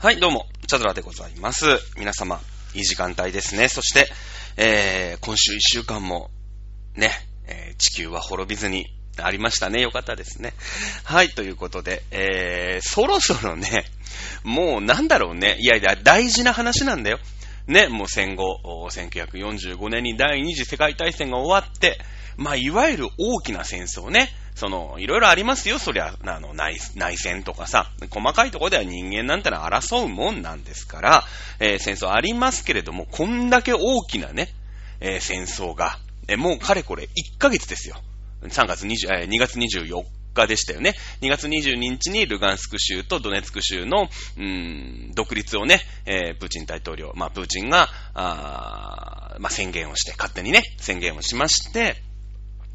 はい、どうも、チャドラでございます。皆様、いい時間帯ですね。そして、えー、今週一週間も、ね、えー地球は滅びずにありましたね。よかったですね。はい、ということで、えー、そろそろね、もうなんだろうね。いやいや、大事な話なんだよ。ね、もう戦後、1945年に第二次世界大戦が終わって、まあ、いわゆる大きな戦争ね。その、いろいろありますよ。そりゃ、あの、内、内戦とかさ、細かいところでは人間なんてのは争うもんなんですから、えー戦争ありますけれども、こんだけ大きなね、えー戦争が、えーもうかれこれ1ヶ月ですよ。3月20、えー2月24日でしたよね。2月22日にルガンスク州とドネツク州の、うーん、独立をね、えプーチン大統領、まあ、プーチンが、あーまあ、宣言をして、勝手にね、宣言をしまして、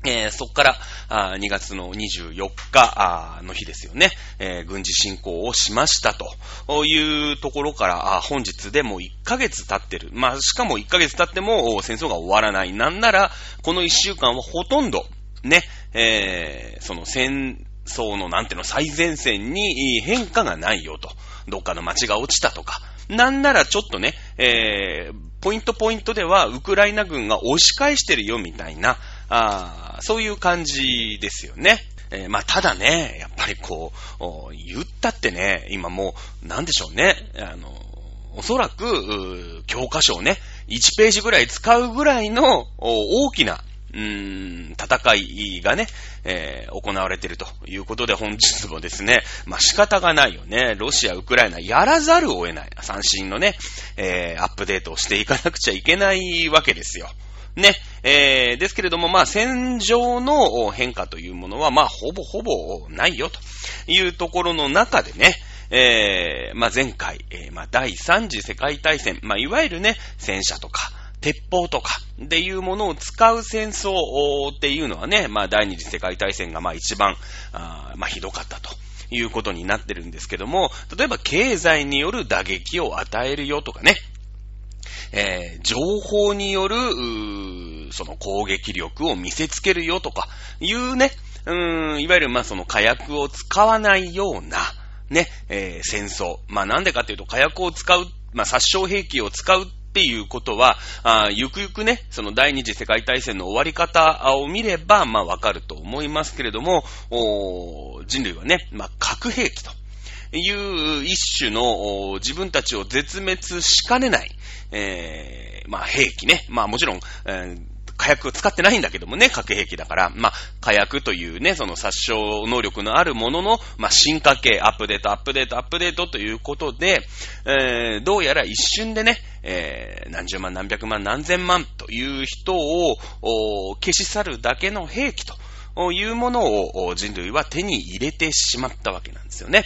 えーそこからあ2月の24日あの日ですよね、えー軍事侵攻をしましたというところから、あ本日でもう1ヶ月経ってる。まあ、しかも1ヶ月経っても戦争が終わらない。なんなら、この1週間はほとんど、ね、えーその戦争のなんての最前線に変化がないよと。どっかの街が落ちたとか。なんならちょっとね、えーポイントポイントではウクライナ軍が押し返してるよみたいな、あそういう感じですよね。えーまあ、ただね、やっぱりこう、言ったってね、今もう、なんでしょうね、あの、おそらく、教科書をね、1ページぐらい使うぐらいの大きな、うーん、戦いがね、えー行われているということで、本日もですね、まあ、仕方がないよね。ロシア、ウクライナ、やらざるを得ない。三振のね、えーアップデートをしていかなくちゃいけないわけですよ。ね。えーですけれども、まあ、戦場の変化というものは、まあ、ほぼほぼないよというところの中でね、えーまあ、前回、えーまあ、第3次世界大戦、まあ、いわゆるね、戦車とか、鉄砲とかっていうものを使う戦争っていうのはね、まあ第二次世界大戦がまあ一番、あまあひどかったと。いうことになってるんですけども、例えば経済による打撃を与えるよとかね、えー情報による、うその攻撃力を見せつけるよとかいうね、うーん、いわゆるまあその火薬を使わないような、ね、えー戦争。まあなんでかっていうと火薬を使う、まあ殺傷兵器を使うっていうことは、あゆくゆくね、その第二次世界大戦の終わり方を見れば、まあわかると思いますけれども、お人類はね、まあ核兵器と。いう一種のお自分たちを絶滅しかねない、えーまあ兵器ね。まあもちろん、えー火薬を使ってないんだけどもね、核兵器だから、まあ、火薬というね、その殺傷能力のあるものの、まあ、進化系、アップデート、アップデート、アップデートということで、えーどうやら一瞬でね、えー何十万、何百万、何千万という人をお消し去るだけの兵器というものを人類は手に入れてしまったわけなんですよね。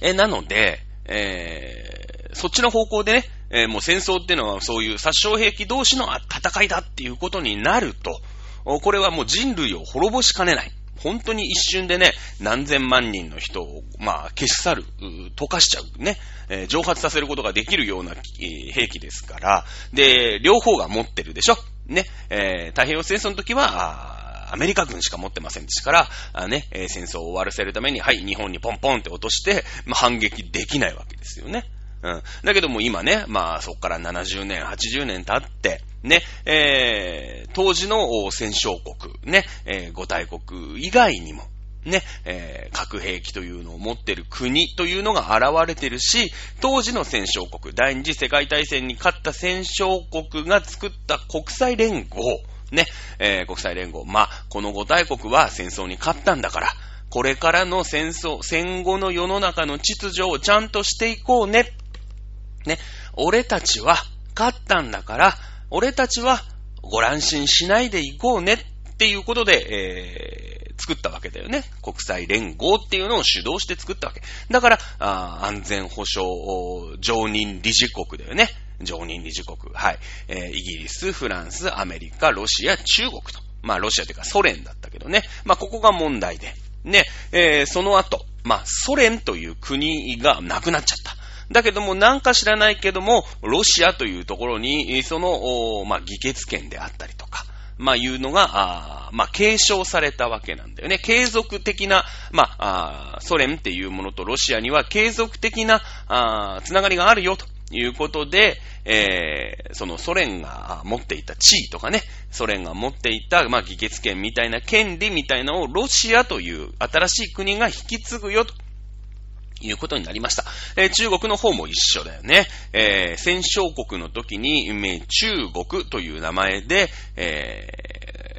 えーなので、えーそっちの方向でね、えーもう戦争っていうのはそういう殺傷兵器同士の戦いだっていうことになると、これはもう人類を滅ぼしかねない。本当に一瞬でね、何千万人の人を、まあ、消し去る、溶かしちゃうね、えー蒸発させることができるような、えー兵器ですから、で、両方が持ってるでしょ。ね、えー太平洋戦争の時は、アメリカ軍しか持ってませんでしたから、あね、えー戦争を終わらせるために、はい、日本にポンポンって落として、まあ、反撃できないわけですよね。ん。だけども今ね、まあそこから70年、80年経って、ね、えー、当時の戦勝国、ね、えー、五大国以外にも、ね、えー核兵器というのを持ってる国というのが現れてるし、当時の戦勝国、第二次世界大戦に勝った戦勝国が作った国際連合、ね、えー国際連合。まあ、この五大国は戦争に勝ったんだから、これからの戦争、戦後の世の中の秩序をちゃんとしていこうね。ね、俺たちは勝ったんだから、俺たちはご乱心しないでいこうねっていうことで、えー作ったわけだよね。国際連合っていうのを主導して作ったわけ。だから、あ安全保障常任理事国だよね。常任理事国。はい。えーイギリス、フランス、アメリカ、ロシア、中国と。まあ、ロシアというかソ連だったけどね。まあ、ここが問題で。ね、えーその後、まあ、ソ連という国がなくなっちゃった。だけども、なんか知らないけども、ロシアというところに、その、まあ、議決権であったりとか、まあ、いうのが、あまあ、継承されたわけなんだよね。継続的な、まあ、あソ連っていうものとロシアには継続的な、あつながりがあるよと。いうことで、えー、そのソ連が持っていた地位とかね、ソ連が持っていた、まあ、議決権みたいな権利みたいなのをロシアという新しい国が引き継ぐよと。いうことになりました。えー、中国の方も一緒だよね。えー、戦勝国の時に、中国という名前で、え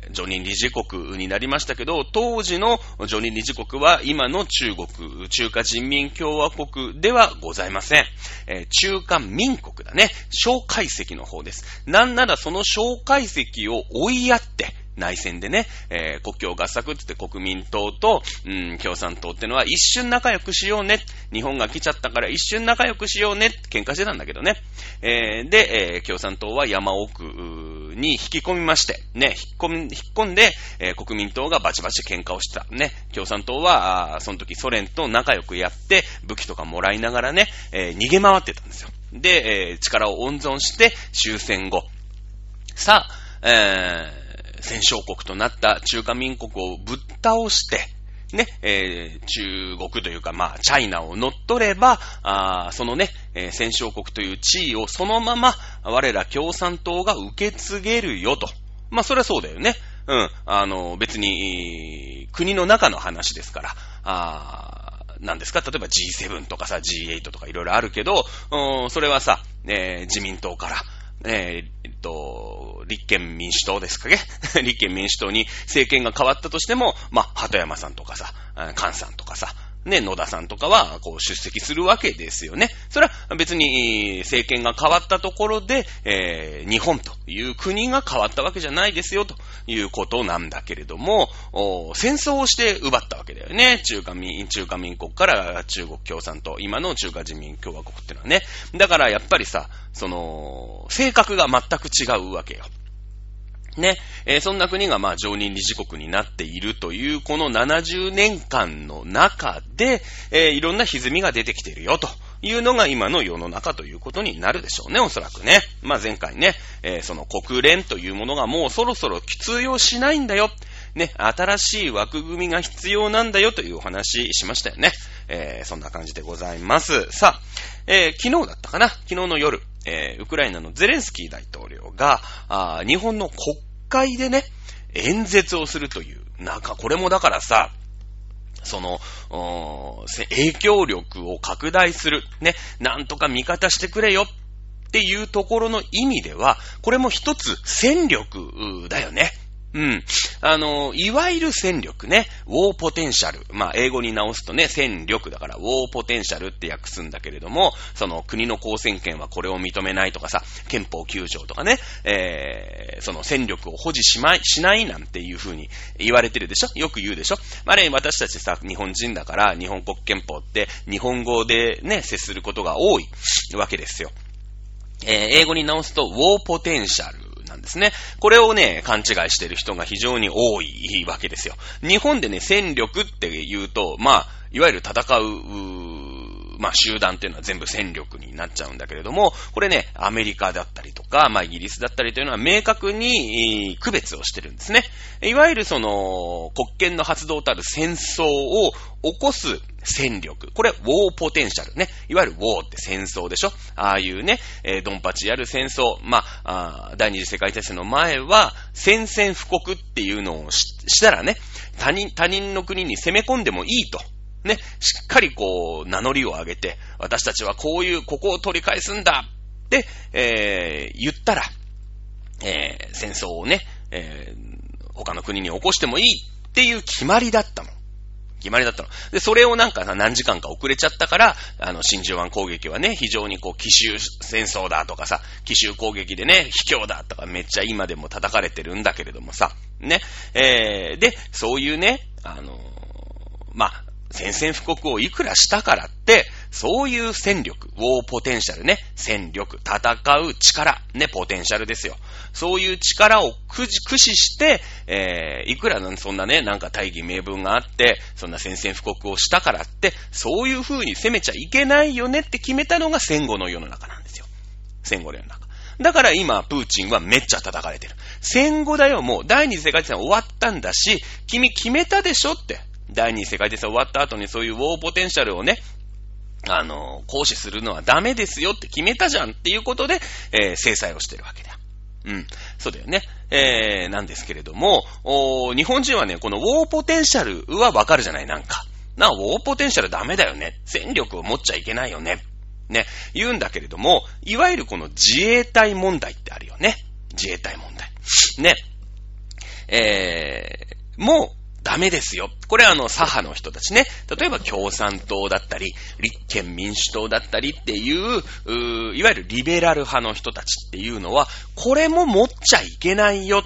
ー、常任理事国になりましたけど、当時の常任理事国は今の中国、中華人民共和国ではございません。えー、中華民国だね。小解析の方です。なんならその小解析を追いやって、内戦でね、えー、国境合作って言って国民党と、うん、共産党ってのは一瞬仲良くしようね。日本が来ちゃったから一瞬仲良くしようね。喧嘩してたんだけどね。えー、で、えー、共産党は山奥に引き込みまして、ね、引っ込み、引っ込んで、え、国民党がバチバチ喧嘩をした。ね、共産党は、その時ソ連と仲良くやって、武器とかもらいながらね、え、逃げ回ってたんですよ。で、え、力を温存して終戦後。さあ、えー、戦勝国となった中華民国をぶっ倒して、ね、えー、中国というか、まあ、チャイナを乗っ取れば、あそのね、えー、戦勝国という地位をそのまま、我ら共産党が受け継げるよと。まあ、それはそうだよね。うん。あの、別に、国の中の話ですから、あ何ですか？例えば G7 とかさ、G8 とかいろいろあるけど、うん、それはさ、えー、自民党から、えー、っと、立憲民主党ですかね 立憲民主党に政権が変わったとしても、まあ、鳩山さんとかさ、菅さんとかさ、ね、野田さんとかは、こう、出席するわけですよね。それは別に、政権が変わったところで、えー、日本という国が変わったわけじゃないですよ、ということなんだけれども、戦争をして奪ったわけだよね。中華民、中華民国から中国共産党、今の中華人民共和国っていうのはね。だからやっぱりさ、その、性格が全く違うわけよ。ね、えー、そんな国がまあ常任理事国になっているというこの70年間の中で、えー、いろんな歪みが出てきているよというのが今の世の中ということになるでしょうね、おそらくね。まあ前回ね、えー、その国連というものがもうそろそろ通用しないんだよ。ね、新しい枠組みが必要なんだよというお話しましたよね。えー、そんな感じでございます。さあ、えー、昨日だったかな？昨日の夜、えー、ウクライナのゼレンスキー大統領が、あ日本の国会でね、演説をするという、なんかこれもだからさ、その、影響力を拡大する、ね、なんとか味方してくれよっていうところの意味では、これも一つ戦力だよね。うん。あの、いわゆる戦力ね、ウォーポテンシャル。まあ、英語に直すとね、戦力だから、ウォーポテンシャルって訳すんだけれども、その国の公選権はこれを認めないとかさ、憲法9条とかね、えー、その戦力を保持しまい、しないなんていう風に言われてるでしょ？よく言うでしょ？まあね、私たちさ、日本人だから、日本国憲法って日本語でね、接することが多いわけですよ。えー、英語に直すと、ウォーポテンシャルなんですね。これをね、勘違いしてる人が非常に多いわけですよ。日本でね、戦力って言うと、まあ、いわゆる戦う、まあ、集団っていうのは全部戦力になっちゃうんだけれども、これね、アメリカだったりとか、まあ、イギリスだったりというのは明確に区別をしてるんですね。いわゆるその、国権の発動たる戦争を起こす戦力。これ、ウォーポテンシャルね。いわゆるウォーって戦争でしょああいうね、えー、ドンパチやる戦争。まあ、あ第二次世界大戦の前は、宣戦布告っていうのをしたらね、他人、他人の国に攻め込んでもいいと。ね、しっかりこう、名乗りを上げて、私たちはこういう、ここを取り返すんだって、えー、言ったら、えー、戦争をね、えー、他の国に起こしてもいいっていう決まりだったの。決まりだったの。で、それをなんかさ何時間か遅れちゃったから、あの、真珠湾攻撃はね、非常にこう、奇襲戦争だとかさ、奇襲攻撃でね、卑怯だとかめっちゃ今でも叩かれてるんだけれどもさ、ね、えー、で、そういうね、あの、まあ、宣戦布告をいくらしたからって、そういう戦力、ウォーポテンシャルね、戦力、戦う力、ね、ポテンシャルですよ。そういう力を駆使して、えー、いくらそんなね、なんか大義名分があって、そんな宣戦布告をしたからって、そういう風に攻めちゃいけないよねって決めたのが戦後の世の中なんですよ。戦後の世の中。だから今、プーチンはめっちゃ叩かれてる。戦後だよ、もう第二次世界大戦終わったんだし、君決めたでしょって。第二次世界大戦終わった後にそういうウォーポテンシャルをね、あの、行使するのはダメですよって決めたじゃんっていうことで、えー、制裁をしてるわけだ。うん。そうだよね。えー、なんですけれども、お日本人はね、このウォーポテンシャルはわかるじゃない、なんか。な、ウォーポテンシャルダメだよね。戦力を持っちゃいけないよね。ね、言うんだけれども、いわゆるこの自衛隊問題ってあるよね。自衛隊問題。ね。えー、もう、ダメですよ。これはあの、左派の人たちね。例えば共産党だったり、立憲民主党だったりっていう、ういわゆるリベラル派の人たちっていうのは、これも持っちゃいけないよ。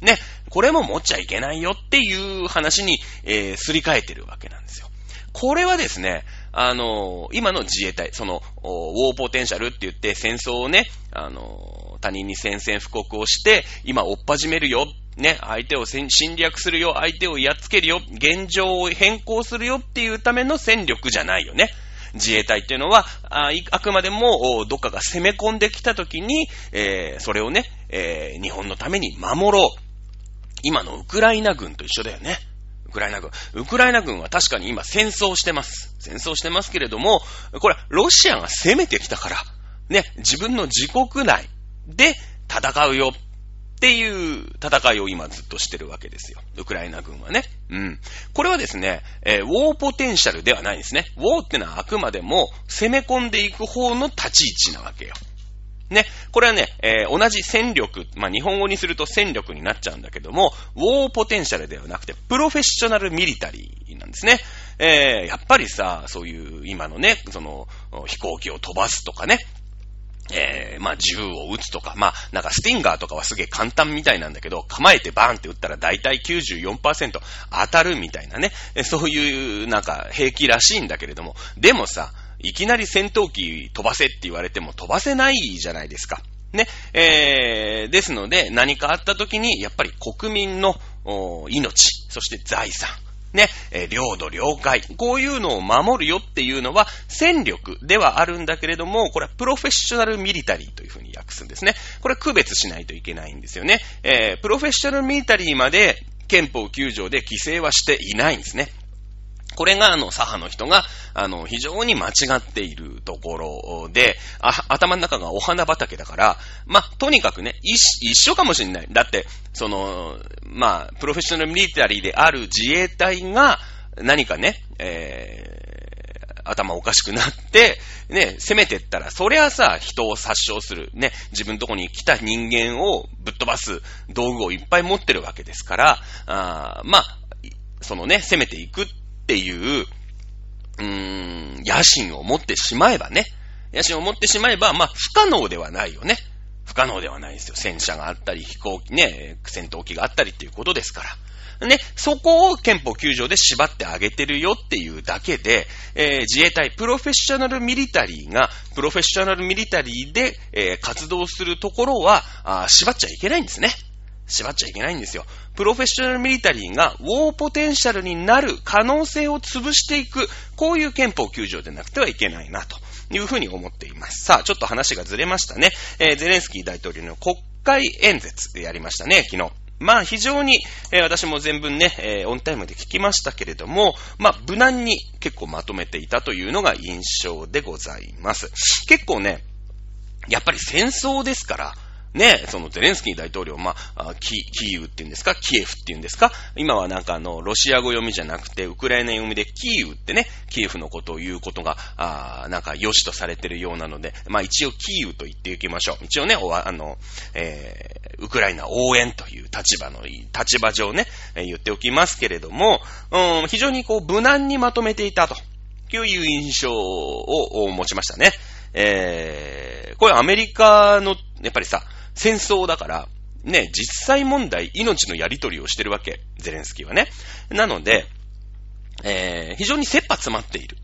ね。これも持っちゃいけないよっていう話に、えー、すり替えてるわけなんですよ。これはですね、あの、今の自衛隊、その、ウォーポテンシャルって言って戦争をね、あの、他人に宣戦布告をして、今追っ始めるよ、ね、相手を侵略するよ、相手をやっつけるよ、現状を変更するよっていうための戦力じゃないよね。自衛隊っていうのは、ああくまでもどっかが攻め込んできた時に、えー、それをね、えー、日本のために守ろう。今のウクライナ軍と一緒だよね。ウクライナ軍。ウクライナ軍は確かに今戦争してます。戦争してますけれども、これ、ロシアが攻めてきたから、ね、自分の自国内で戦うよっていう戦いを今ずっとしてるわけですよ。ウクライナ軍はね。うん。これはですね、えー、ウォーポテンシャルではないんですね。ウォーってのはあくまでも攻め込んでいく方の立ち位置なわけよ。ね。これはね、えー、同じ戦力、まあ、日本語にすると戦力になっちゃうんだけども、ウォーポテンシャルではなくて、プロフェッショナルミリタリーなんですね。えー、やっぱりさ、そういう今のね、その、飛行機を飛ばすとかね、えー、まあ、銃を撃つとか、まあ、なんかスティンガーとかはすげえ簡単みたいなんだけど、構えてバーンって撃ったら大体94%当たるみたいなね、そういうなんか兵器らしいんだけれども、でもさ、いきなり戦闘機飛ばせって言われても飛ばせないじゃないですか。ね。えー、ですので、何かあった時に、やっぱり国民の命、そして財産、ね、え、領土、領海、こういうのを守るよっていうのは戦力ではあるんだけれども、これはプロフェッショナルミリタリーというふうに訳すんですね。これ区別しないといけないんですよね。えー、プロフェッショナルミリタリーまで憲法9条で規制はしていないんですね。これが、あの、左派の人が、あの、非常に間違っているところで、あ、頭の中がお花畑だから、まとにかくね、一緒かもしれない。だって、その、まあ、プロフェッショナルミリタリーである自衛隊が、何かね、えー、頭おかしくなって、ね、攻めてったら、そりゃさ、人を殺傷する、ね、自分のとこに来た人間をぶっ飛ばす道具をいっぱい持ってるわけですから、あまあ、そのね、攻めていくっっていう、うーん、野心を持ってしまえばね、野心を持ってしまえば、まあ、不可能ではないよね。不可能ではないですよ。戦車があったり、飛行機ね、戦闘機があったりっていうことですから。ね、そこを憲法9条で縛ってあげてるよっていうだけで、えー、自衛隊、プロフェッショナルミリタリーが、プロフェッショナルミリタリーで、えー、活動するところはあ、縛っちゃいけないんですね。縛っちゃいけないんですよ。プロフェッショナルミリタリーがウォーポテンシャルになる可能性を潰していく、こういう憲法9条でなくてはいけないな、というふうに思っています。さあ、ちょっと話がずれましたね。えー、ゼレンスキー大統領の国会演説でやりましたね、昨日。まあ非常に、えー、私も全文ね、えー、オンタイムで聞きましたけれども、まあ無難に結構まとめていたというのが印象でございます。結構ね、やっぱり戦争ですから、ね、そのゼレンスキー大統領、まあ、キキーウっていうんですか、キエフっていうんですか、今はなんかあの、ロシア語読みじゃなくて、ウクライナ読みでキーウってね、キエフのことを言うことが、あなんか良しとされてるようなので、まあ一応キーウと言っていきましょう。一応ね、おあの、えー、ウクライナ応援という立場の、立場上ね、えー、言っておきますけれども、うん、非常にこう、無難にまとめていたという印象を持ちましたね。えー、これアメリカの、やっぱりさ、戦争だから、ね、実際問題、命のやり取りをしてるわけ。ゼレンスキーはね。なので、えー、非常に切羽詰まっている。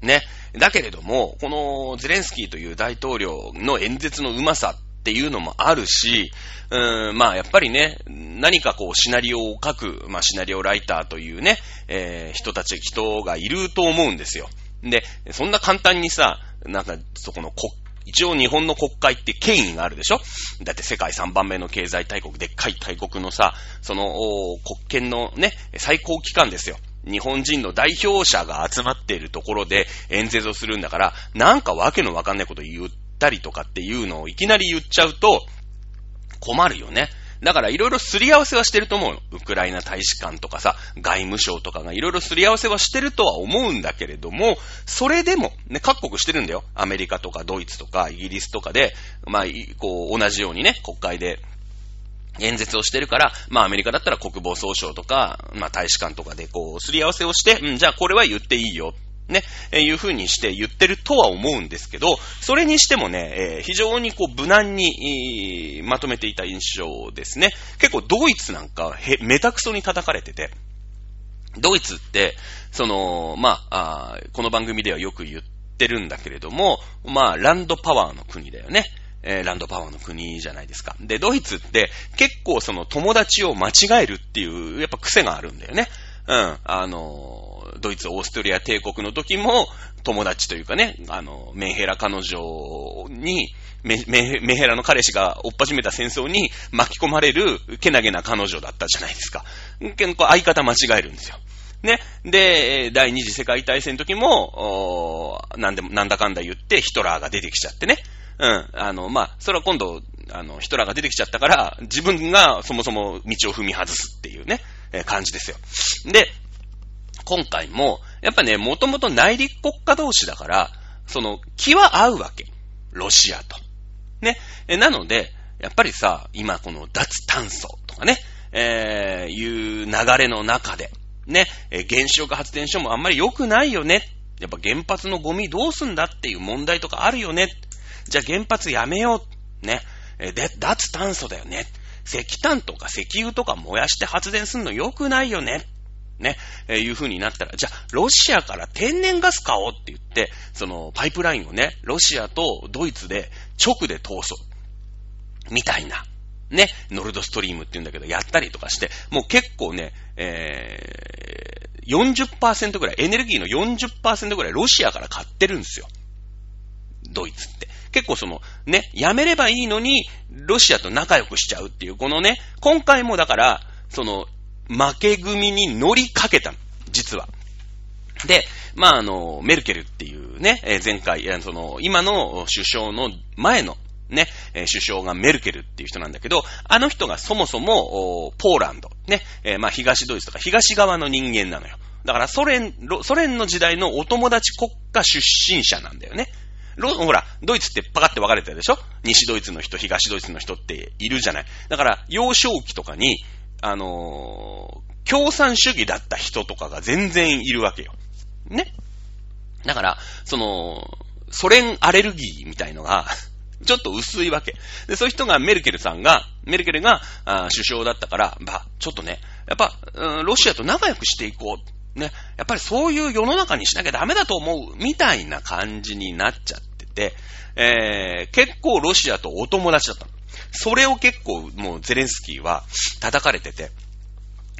ね。だけれども、このゼレンスキーという大統領の演説のうまさっていうのもあるし、うん、まあやっぱりね、何かこうシナリオを書く、まあシナリオライターというね、えー、人たち、人がいると思うんですよ。で、そんな簡単にさ、なんかそこの国一応日本の国会って権威があるでしょ？だって世界3番目の経済大国、でっかい大国のさ、その、国権のね、最高機関ですよ。日本人の代表者が集まっているところで演説をするんだから、なんかわけのわかんないこと言ったりとかっていうのをいきなり言っちゃうと、困るよね。だからいろいろすり合わせはしてると思うよ。ウクライナ大使館とかさ、外務省とかがいろいろすり合わせはしてるとは思うんだけれども、それでも、ね、各国してるんだよ。アメリカとかドイツとかイギリスとかで、まあ、こう、同じようにね、国会で演説をしてるから、まあアメリカだったら国防総省とか、まあ大使館とかでこう、すり合わせをして、うん、じゃあこれは言っていいよ。ね、えー、いう風にして言ってるとは思うんですけど、それにしてもね、えー、非常にこう無難に、まとめていた印象ですね。結構ドイツなんかへ、めたくそに叩かれてて、ドイツって、その、まあ、あこの番組ではよく言ってるんだけれども、まあ、ランドパワーの国だよね。えー、ランドパワーの国じゃないですか。で、ドイツって結構その友達を間違えるっていう、やっぱ癖があるんだよね。うん。あのドイツ、オーストリア帝国の時も、友達というかね、あの、メンヘラ彼女に、メメメヘラの彼氏が追っ始めた戦争に巻き込まれる、けなげな彼女だったじゃないですか。結構相方間違えるんですよ。ね。で、第二次世界大戦の時も、なんでも、なんだかんだ言って、ヒトラーが出てきちゃってね。うん。あの、まあ、それは今度、あの、ヒトラーが出てきちゃったから、自分がそもそも道を踏み外すっていうね、えー、感じですよ。で、今回も、やっぱね、もともと内陸国家同士だから、その、気は合うわけ。ロシアと。ね。なので、やっぱりさ、今この脱炭素とかね、えー、いう流れの中で、ね、原子力発電所もあんまり良くないよね。やっぱ原発のゴミどうすんだっていう問題とかあるよね。じゃあ原発やめよう。ね。で、脱炭素だよね。石炭とか石油とか燃やして発電すんの良くないよね。ね、えー、いう風になったら、じゃあ、ロシアから天然ガス買おうって言って、その、パイプラインをね、ロシアとドイツで直で通そう。みたいな。ね、ノルドストリームって言うんだけど、やったりとかして、もう結構ね、えー、40%ぐらい、エネルギーの40%ぐらいロシアから買ってるんですよ。ドイツって。結構その、ね、やめればいいのに、ロシアと仲良くしちゃうっていう、このね、今回もだから、その、負け組に乗りかけた実は。で、まあ、あの、メルケルっていうね、前回、その、今の首相の前のね、首相がメルケルっていう人なんだけど、あの人がそもそも、ポーランド、ね、まあ、東ドイツとか東側の人間なのよ。だからソ連、ソ連の時代のお友達国家出身者なんだよね。ほら、ドイツってパカって分かれてるでしょ？西ドイツの人、東ドイツの人っているじゃない。だから、幼少期とかに、あのー、共産主義だった人とかが全然いるわけよ。ね。だから、その、ソ連アレルギーみたいのが ちょっと薄いわけ。で、そういう人がメルケルさんが、メルケルがあ首相だったから、まあ、ちょっとね、やっぱ、うん、ロシアと仲良くしていこう。ね。やっぱりそういう世の中にしなきゃダメだと思う。みたいな感じになっちゃってて、えー、結構ロシアとお友達だったの。それを結構もうゼレンスキーは叩かれてて、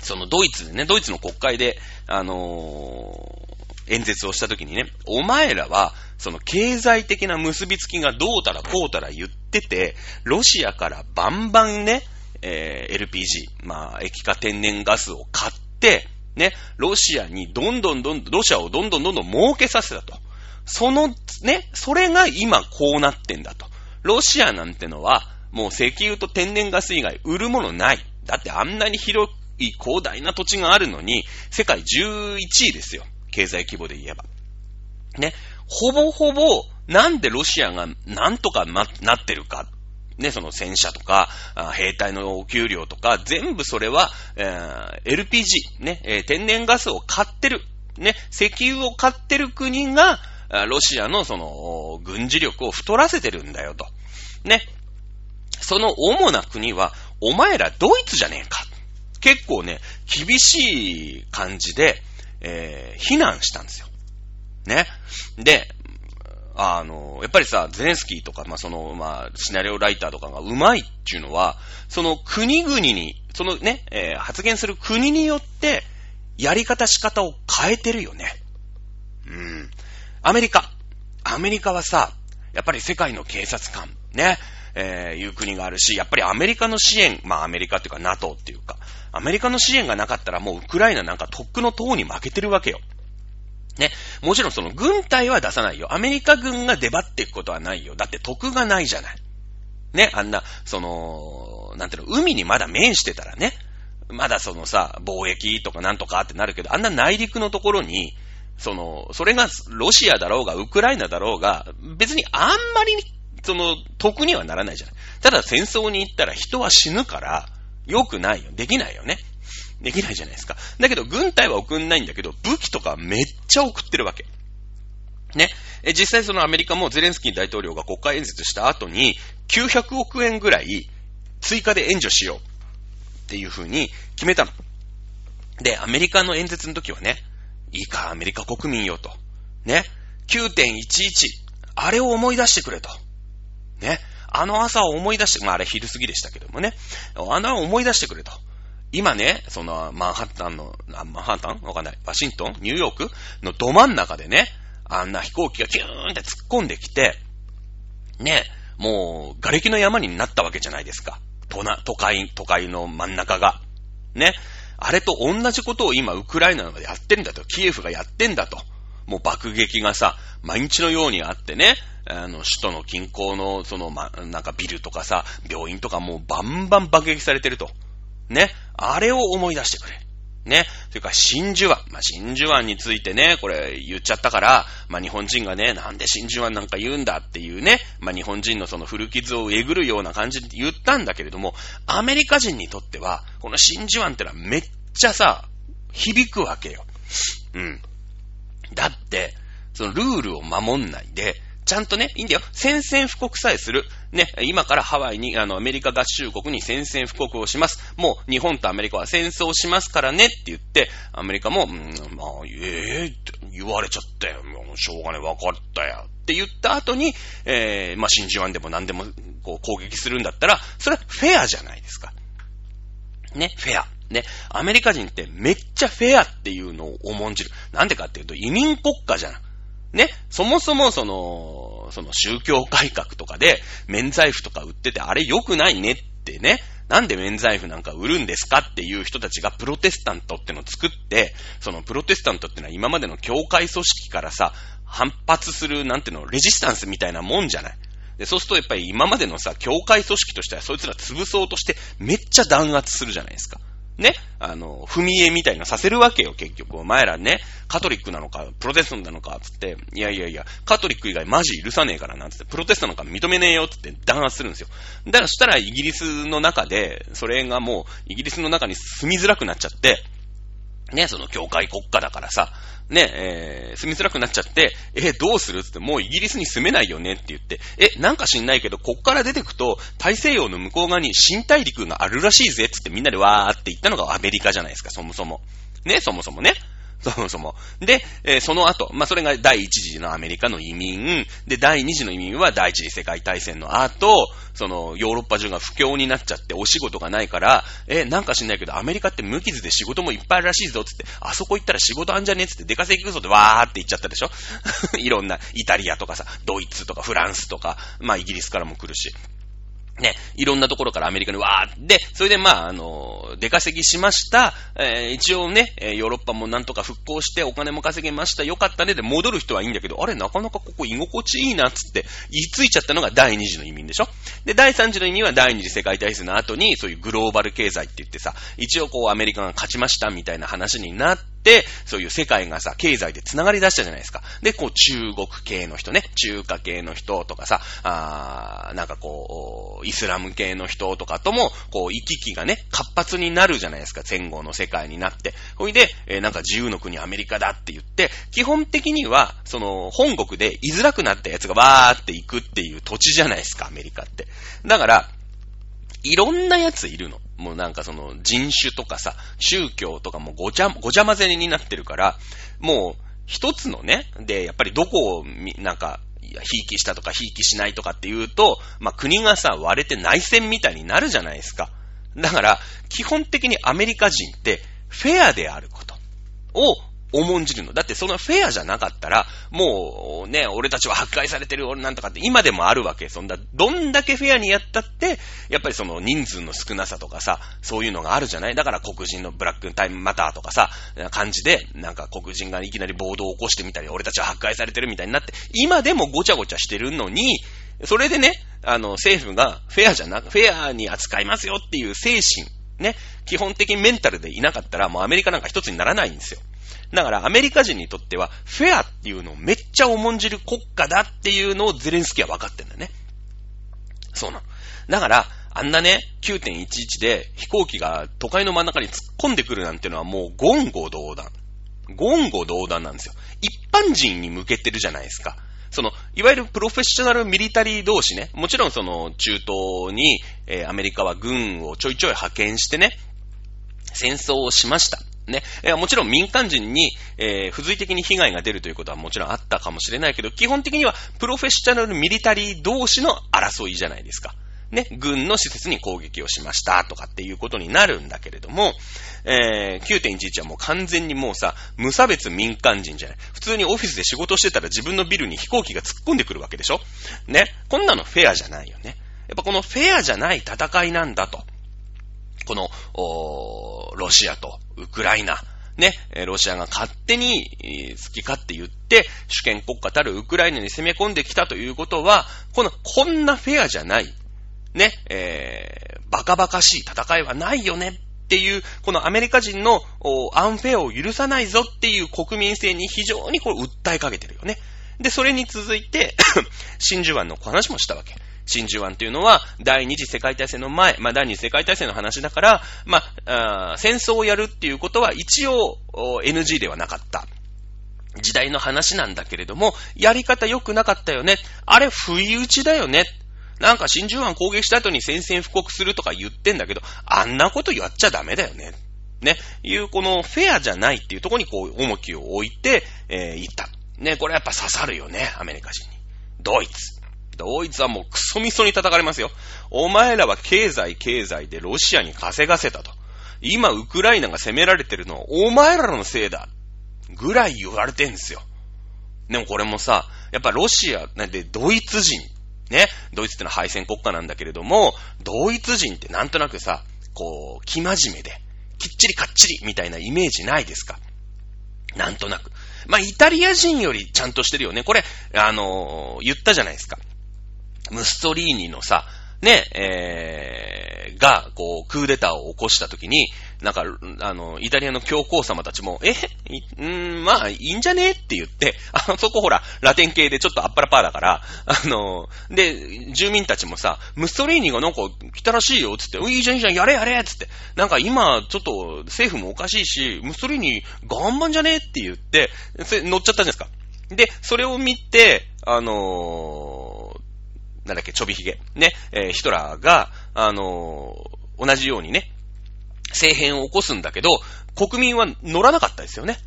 そのドイツでね、ドイツの国会で、あのー、演説をした時にね、お前らは、その経済的な結びつきがどうたらこうたら言ってて、ロシアからバンバンね、えー、LPG、まあ、液化天然ガスを買って、ね、ロシアにどんどんどん、ロシアをどんどんどんどん儲けさせたと。その、ね、それが今こうなってんだと。ロシアなんてのは、もう石油と天然ガス以外売るものない。だってあんなに広い広大な土地があるのに、世界11位ですよ。経済規模で言えば。ね。ほぼほぼ、なんでロシアがなんとかなってるか。ね、その戦車とか、兵隊のお給料とか、全部それは、えー、LPG、ね、えー、天然ガスを買ってる。ね、石油を買ってる国が、ロシアのその、軍事力を太らせてるんだよと。ね。その主な国は、お前らドイツじゃねえか。結構ね、厳しい感じで、えー、非難したんですよ。ね。で、あの、やっぱりさ、ゼレンスキーとか、まあ、その、まあ、シナリオライターとかが上手いっていうのは、その国々に、そのね、えー、発言する国によって、やり方仕方を変えてるよね。うん。アメリカ。アメリカはさ、やっぱり世界の警察官、ね、えー、いう国があるし、やっぱりアメリカの支援、まあアメリカっていうか NATO っていうか、アメリカの支援がなかったらもうウクライナなんかとっくの塔に負けてるわけよ。ね。もちろんその軍隊は出さないよ。アメリカ軍が出張っていくことはないよ。だって得がないじゃない。ね。あんな、その、なんていうの、海にまだ面してたらね。まだそのさ、貿易とかなんとかってなるけど、あんな内陸のところに、その、それがロシアだろうが、ウクライナだろうが、別にあんまり、その、得にはならないじゃない。ただ戦争に行ったら人は死ぬから、良くないよ。できないよね。できないじゃないですか。だけど、軍隊は送んないんだけど、武器とかめっちゃ送ってるわけ。ね。え、実際そのアメリカもゼレンスキー大統領が国会演説した後に、900億円ぐらい追加で援助しようっていう風に決めたの。で、アメリカの演説の時はね、いいか、アメリカ国民よと。ね。9.11。あれを思い出してくれと。ね。あの朝を思い出して、まああれ昼過ぎでしたけどもね。あの思い出してくれと。今ね、その、マンハッタンの、マンハッタン？わかんない。ワシントン？ニューヨークのど真ん中でね、あんな飛行機がキューンって突っ込んできて、ね、もう、瓦礫の山になったわけじゃないですか。都な、都会、都会の真ん中が。ね。あれと同じことを今、ウクライナでやってんだと。キエフがやってんだと。もう爆撃がさ、毎日のようにあってね、あの、首都の近郊の、その、ま、なんかビルとかさ、病院とかもうバンバン爆撃されてると。ね。あれを思い出してくれ。ね。それか真珠湾。まあ、真珠湾についてね、これ言っちゃったから、まあ、日本人がね、なんで真珠湾なんか言うんだっていうね、まあ、日本人のその古傷をえぐるような感じで言ったんだけれども、アメリカ人にとっては、この真珠湾ってのはめっちゃさ、響くわけよ。うん。だって、そのルールを守んないで、ちゃんとね、いいんだよ。宣戦布告さえする。ね、今からハワイに、あの、アメリカ合衆国に宣戦布告をします。もう、日本とアメリカは戦争しますからねって言って、アメリカも、うん、まあ、ええー、って言われちゃったよ。もう、しょうがね、わかったよ。って言った後に、えー、まあ、真珠湾でも何でも、こう、攻撃するんだったら、それはフェアじゃないですか。ね、フェア。ね、アメリカ人ってめっちゃフェアっていうのを重んじる。なんでかっていうと移民国家じゃん。ね、そもそもその、その宗教改革とかで免罪符とか売っててあれ良くないねってね、なんで免罪符なんか売るんですかっていう人たちがプロテスタントってのを作って、そのプロテスタントってのは今までの教会組織からさ、反発する、なんていうの、レジスタンスみたいなもんじゃない。で、そうするとやっぱり今までのさ、教会組織としてはそいつら潰そうとしてめっちゃ弾圧するじゃないですか。ね、あの、踏み絵みたいなさせるわけよ、結局。お前らね、カトリックなのか、プロテストなのか、つって、いやいやいや、カトリック以外マジ許さねえからな、つって、プロテストなんか認めねえよ、つって弾圧するんですよ。だからしたらイギリスの中で、それがもう、イギリスの中に住みづらくなっちゃって、ね、その教会国家だからさ、ね、えー、住みづらくなっちゃって、えどうするつって、もうイギリスに住めないよねって言って、え、なんか知んないけど、こっから出てくと、大西洋の向こう側に新大陸があるらしいぜつってみんなでわーって言ったのがアメリカじゃないですか、そもそも。ね、そもそもね。そもそも。で、えー、その後、まあ、それが第一次のアメリカの移民、で、第二次の移民は第一次世界大戦の後、その、ヨーロッパ中が不況になっちゃってお仕事がないから、えー、なんか知んないけど、アメリカって無傷で仕事もいっぱいあるらしいぞ、つって、あそこ行ったら仕事あんじゃねえつって、出稼ぎ行くぞってわーって言っちゃったでしょ？いろんな、イタリアとかさ、ドイツとかフランスとか、まあ、イギリスからも来るし。ね、いろんなところからアメリカにわーって、それでまあ、あの、出稼ぎしました。えー、一応ね、ヨーロッパもなんとか復興してお金も稼げました。よかったねで戻る人はいいんだけど、あれなかなかここ居心地いいなっつって言いついちゃったのが第二次の移民でしょ？で、第三次の移民は第二次世界大戦の後に、そういうグローバル経済って言ってさ、一応こうアメリカが勝ちましたみたいな話になって、、そういう世界がさ、経済で繋がり出したじゃないですか。で、こう中国系の人ね、中華系の人とかさ、あなんかこう、イスラム系の人とかとも、こう、行き来がね、活発になるじゃないですか、戦後の世界になって。ほいで、えー、なんか自由の国アメリカだって言って、基本的には、その、本国で居づらくなったやつがわーって行くっていう土地じゃないですか、アメリカって。だから、いろんなやついるの。もうなんかその人種とかさ、宗教とかもごちゃ、ごちゃ混ぜになってるから、もう一つのね、で、やっぱりどこをなんか、ひいきしたとかひいきしないとかっていうと、まあ国がさ、割れて内戦みたいになるじゃないですか。だから、基本的にアメリカ人ってフェアであることを重んじるの。だってそのフェアじゃなかったら、もうね、俺たちは破壊されてる俺なんとかって今でもあるわけ。そんな、どんだけフェアにやったって、やっぱりその人数の少なさとかさ、そういうのがあるじゃない？だから黒人のブラックタイムマターとかさ、感じで、なんか黒人がいきなり暴動を起こしてみたり、俺たちは破壊されてるみたいになって、今でもごちゃごちゃしてるのに、それでね、あの、政府がフェアじゃなく、フェアに扱いますよっていう精神、ね、基本的にメンタルでいなかったら、もうアメリカなんか一つにならないんですよ。だからアメリカ人にとっては、フェアっていうのをめっちゃ重んじる国家だっていうのをゼレンスキーは分かってんだね。そうなの。だから、あんなね、9.11で飛行機が都会の真ん中に突っ込んでくるなんてのはもう言語道断。言語道断なんですよ。一般人に向けてるじゃないですか。その、いわゆるプロフェッショナルミリタリー同士ね、もちろんその中東に、えー、アメリカは軍をちょいちょい派遣してね、戦争をしました。ね。えー、もちろん民間人に、えー、付随的に被害が出るということはもちろんあったかもしれないけど、基本的にはプロフェッショナルミリタリー同士の争いじゃないですか。ね、軍の施設に攻撃をしましたとかっていうことになるんだけれども、えー、9.11はもう完全にもうさ、無差別民間人じゃない。普通にオフィスで仕事してたら自分のビルに飛行機が突っ込んでくるわけでしょね。こんなのフェアじゃないよね。やっぱこのフェアじゃない戦いなんだと。この、ロシアとウクライナ、ね、ロシアが勝手に好き勝手言って、主権国家たるウクライナに攻め込んできたということは、この、こんなフェアじゃない、ね、えー、バカバカしい戦いはないよねっていう、このアメリカ人のアンフェアを許さないぞっていう国民性に非常にこれ訴えかけてるよね。で、それに続いて 真珠湾の話もしたわけ。真珠湾というのは、第二次世界大戦の前、まあ、第二次世界大戦の話だから、まあ、あ戦争をやるっていうことは一応 NG ではなかった。時代の話なんだけれども、やり方良くなかったよね。あれ、不意打ちだよね。なんか真珠湾攻撃した後に宣戦布告するとか言ってんだけど、あんなことやっちゃダメだよね。ね。いう、このフェアじゃないっていうところにこう、重きを置いて、えー、言った。ね、これやっぱ刺さるよね、アメリカ人に。ドイツ。ドイツはもうクソミソに叩かれますよ。お前らは経済経済でロシアに稼がせたと。今ウクライナが攻められてるのはお前らのせいだ。ぐらい言われてんですよ。でもこれもさ、やっぱロシア、なんでドイツ人、ね、ドイツってのは敗戦国家なんだけれども、ドイツ人ってなんとなくさ、こう、生真面目で、きっちりかっちりみたいなイメージないですかなんとなく。まあ、イタリア人よりちゃんとしてるよね。これ、あのー、言ったじゃないですか。ムストリーニのさ、ね、えー、が、こう、クーデターを起こしたときに、なんか、あの、イタリアの教皇様たちも、え、んまあ、いいんじゃね？って言って、あそこほら、ラテン系でちょっとアッパラパーだから、あの、で、住民たちもさ、ムストリーニがなんか来たらしいよ、つって、いいじゃんいいじゃん、やれやれつって、なんか今、ちょっと政府もおかしいし、ムストリーニ頑張んじゃね？って言って、乗っちゃったじゃないですか。で、それを見て、あのー、なんだっけ、ちょびひげ。ね、えー、ヒトラーが、あのー、同じようにね、政変を起こすんだけど、国民は乗らなかったですよね。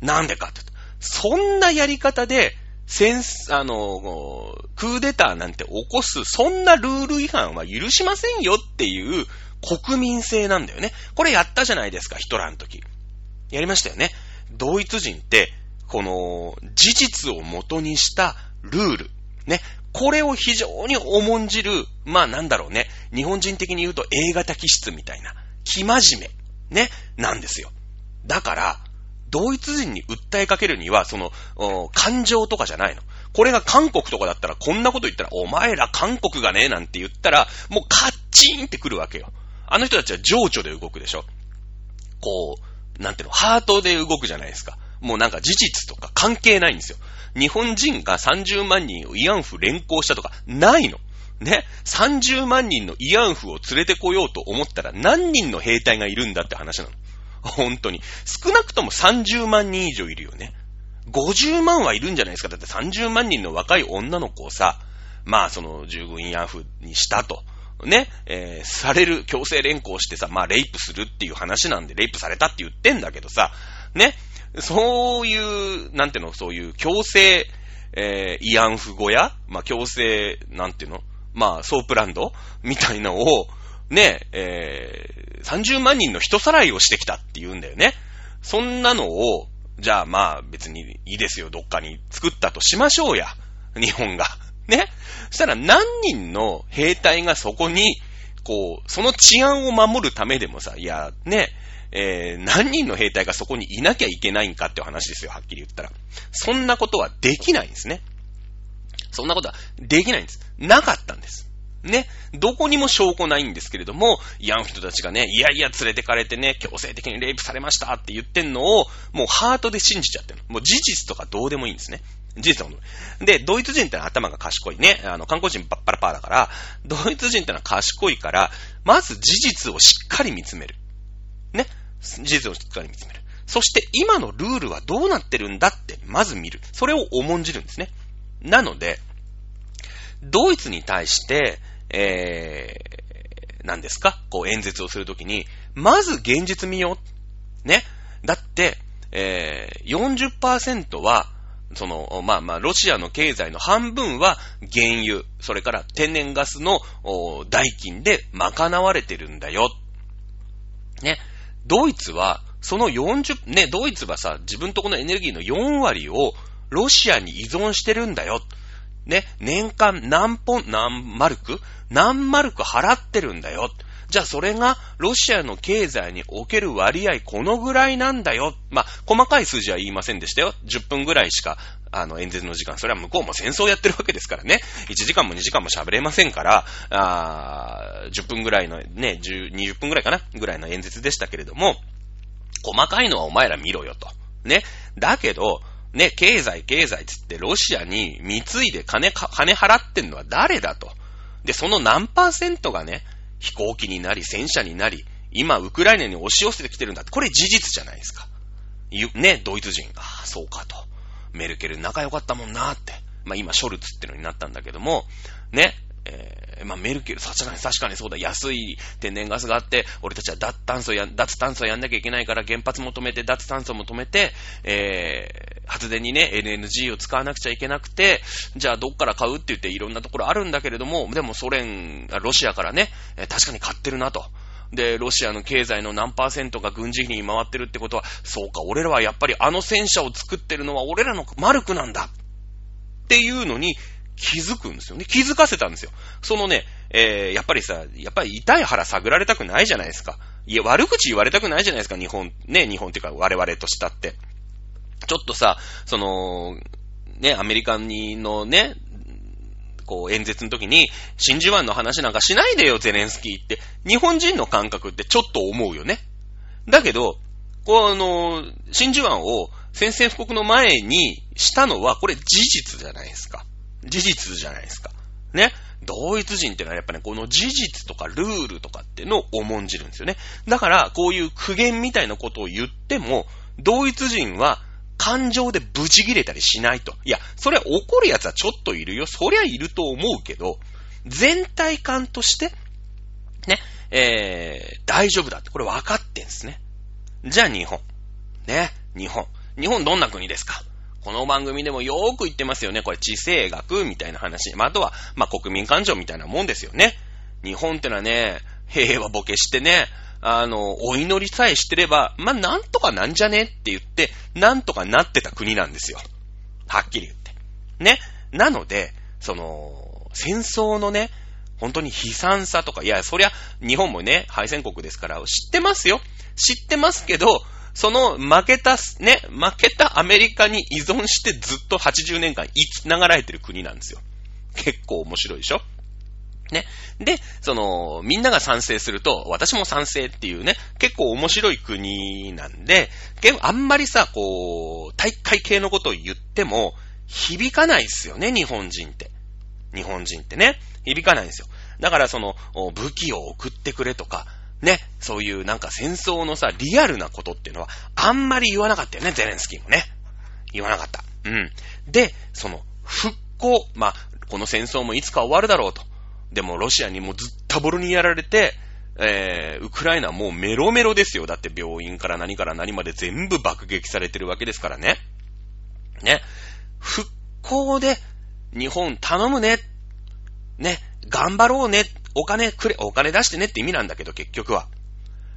なんでかって。そんなやり方で、戦、あの、クーデターなんて起こす、そんなルール違反は許しませんよっていう国民性なんだよね。これやったじゃないですか、ヒトラーの時。やりましたよね。ドイツ人って、この、事実を元にしたルール。ね。これを非常に重んじる、まあなんだろうね。日本人的に言うと映画的質みたいな、気真面目、ね、なんですよ。だから、同一人に訴えかけるには、その、感情とかじゃないの。これが韓国とかだったら、こんなこと言ったら、お前ら韓国がね、なんて言ったら、もうカッチーンってくるわけよ。あの人たちは情緒で動くでしょ。こう、なんていうの、ハートで動くじゃないですか。もうなんか事実とか関係ないんですよ。日本人が30万人を慰安婦連行したとか、ないの。ね。30万人の慰安婦を連れてこようと思ったら何人の兵隊がいるんだって話なの。本当に。少なくとも30万人以上いるよね。50万はいるんじゃないですか。だって30万人の若い女の子をさ、まあその従軍慰安婦にしたと。ね、えー、される、強制連行してさ、まあレイプするっていう話なんで、レイプされたって言ってんだけどさ、ね、そういう、なんていうの、そういう強制、えー、慰安婦小屋？まあ、強制、なんていうの？まあ、ソープランドみたいなのを、ね、えー、30万人の人さらいをしてきたって言うんだよね。そんなのを、じゃあまあ別にいいですよ、どっかに作ったとしましょうや。日本が。ね？そしたら何人の兵隊がそこに、こう、その治安を守るためでもさ、いや、ね、えー、何人の兵隊がそこにいなきゃいけないんかっていう話ですよ、はっきり言ったら。そんなことはできないんですね。そんなことはできないんです。なかったんです。ね。どこにも証拠ないんですけれども、ヤン人たちがね、いやいや連れてかれてね、強制的にレイプされましたって言ってんのを、もうハートで信じちゃってるもう事実とかどうでもいいんですね。事実はで、ドイツ人ってのは頭が賢いね。あの、観光人バッパラパーだから、ドイツ人ってのは賢いから、まず事実をしっかり見つめる。事実をしっかり見つめる。そして今のルールはどうなってるんだってまず見る。それを重んじるんですね。なので、ドイツに対して、えー、何ですか？こう演説をするときに、まず現実見よう。ね？だって、えー、40%は、その、まあまあ、ロシアの経済の半分は原油、それから天然ガスの代金で賄われてるんだよ。ね？ドイツは、その40、ね、ドイツはさ、自分とこのエネルギーの4割をロシアに依存してるんだよ。ね、年間何本、何マルク？何マルク払ってるんだよ。じゃあそれがロシアの経済における割合このぐらいなんだよ。まあ、細かい数字は言いませんでしたよ。10分ぐらいしか、あの、演説の時間。それは向こうも戦争やってるわけですからね。1時間も2時間も喋れませんから、あ10分ぐらいのね、20分ぐらいかな？ぐらいの演説でしたけれども、細かいのはお前ら見ろよと。ね。だけど、ね、経済、経済つってロシアに貢いで金、金払ってんのは誰だと。で、その何パーセントがね、飛行機になり、戦車になり、今、ウクライナに押し寄せてきてるんだって。これ事実じゃないですか。ね、ドイツ人。ああ、そうかと。メルケル仲良かったもんなって。まあ今、ショルツってのになったんだけども、ね、えー、まあ、メルケル、確かに、確かにそうだ、安い天然ガスがあって、俺たちは脱炭素や、脱炭素やんなきゃいけないから原発も止めて、脱炭素も止めて、えー、発電にね、LNG を使わなくちゃいけなくて、じゃあどっから買うって言っていろんなところあるんだけれども、でもソ連、ロシアからね、確かに買ってるなと。で、ロシアの経済の何パーセントが軍事費に回ってるってことは、そうか、俺らはやっぱりあの戦車を作ってるのは俺らのマルクなんだ。っていうのに、気づくんですよね。気づかせたんですよ。そのね、えー、やっぱりさ、やっぱり痛い腹探られたくないじゃないですか。いや、悪口言われたくないじゃないですか、日本、ね、日本っていうか我々としたって。ちょっとさ、その、ね、アメリカにのね、こう演説の時に、真珠湾の話なんかしないでよ、ゼレンスキーって。日本人の感覚ってちょっと思うよね。だけど、こうあの、真珠湾を宣戦布告の前にしたのは、これ事実じゃないですか。事実じゃないですか。ね。同一人ってのはやっぱね、この事実とかルールとかっていうのを重んじるんですよね。だから、こういう苦言みたいなことを言っても、同一人は感情でブチ切れたりしないと。いや、それ怒る奴はちょっといるよ。そりゃいると思うけど、全体感として、ね、えー、大丈夫だって、これ分かってんですね。じゃあ日本。ね、日本。日本どんな国ですか？この番組でもよーく言ってますよね。これ地政学みたいな話。まあ、あとは、まあ、国民感情みたいなもんですよね。日本ってのはね、平和ボケしてね、あの、お祈りさえしてれば、まあ、なんとかなんじゃねって言って、なんとかなってた国なんですよ。はっきり言って。ね。なので、その、戦争のね、本当に悲惨さとか、いや、そりゃ、日本もね、敗戦国ですから、知ってますよ。知ってますけど、その負けた、ね、負けたアメリカに依存してずっと80年間生きながらえてる国なんですよ。結構面白いでしょ？ね。で、その、みんなが賛成すると、私も賛成っていうね、結構面白い国なんで、あんまりさ、こう、大会系のことを言っても、響かないっすよね、日本人って。日本人ってね。響かないんですよ。だからその、武器を送ってくれとか、ね、そういうなんか戦争のさ、リアルなことっていうのは、あんまり言わなかったよね、ゼレンスキーもね。言わなかった。うん。で、その、復興、まあ、この戦争もいつか終わるだろうと。でも、ロシアにもずっとボロにやられて、えー、ウクライナもうメロメロですよ。だって病院から何から何まで全部爆撃されてるわけですからね。ね。復興で、日本頼むね。ね。頑張ろうね。お金くれ、お金出してねって意味なんだけど、結局は。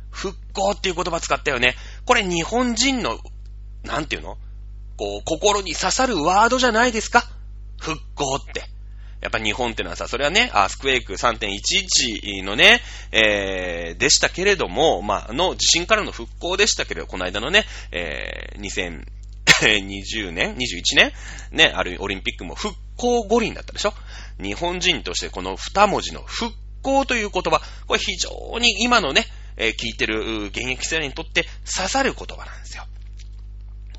復興っていう言葉使ったよね。これ日本人のなんていうの？こう、心に刺さるワードじゃないですか？復興って。やっぱ日本ってのはさ、それはね、アースクエイク3.11のね、えー、でしたけれども、まあ、の地震からの復興でしたけれど、この間のね、えー、2020年 ?21 年ね、あるオリンピックも復興五輪だったでしょ？日本人としてこの二文字の復興という言葉、これ非常に今のね、えー、聞いてる現役世代にとって刺さる言葉なんですよ。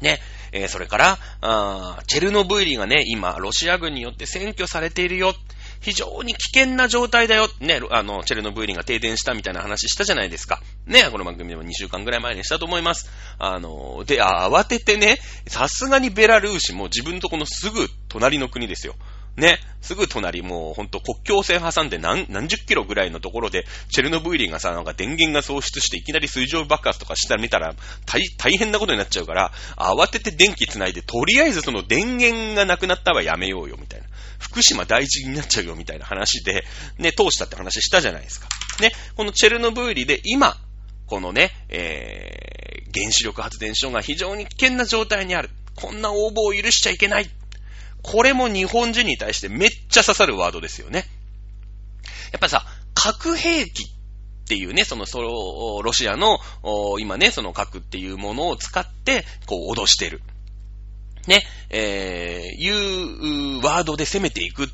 ね、えー、それから、あチェルノブイリがね、今、ロシア軍によって占拠されているよ。非常に危険な状態だよ。ね、あの、チェルノブイリが停電したみたいな話したじゃないですか。ね、この番組でも2週間ぐらい前にしたと思います。あの、で、慌ててね、さすがにベラルーシも自分とこのすぐ隣の国ですよ。ね、すぐ隣、もうほんと国境線挟んで何、何十キロぐらいのところで、チェルノブイリがさ、なんか電源が喪失していきなり水上爆発とかしたら見たら、大、大変なことになっちゃうから、慌てて電気繋いで、とりあえずその電源がなくなったらやめようよ、みたいな。福島第一になっちゃうよ、みたいな話で、ね、通したって話したじゃないですか。ね、このチェルノブイリで今、このね、えー、原子力発電所が非常に危険な状態にある。こんな応募を許しちゃいけない。これも日本人に対してめっちゃ刺さるワードですよね。やっぱさ、核兵器っていうね、その、その、ロシアの、今ね、その核っていうものを使って、こう、脅してる。ね、えー、いうワードで攻めていくっ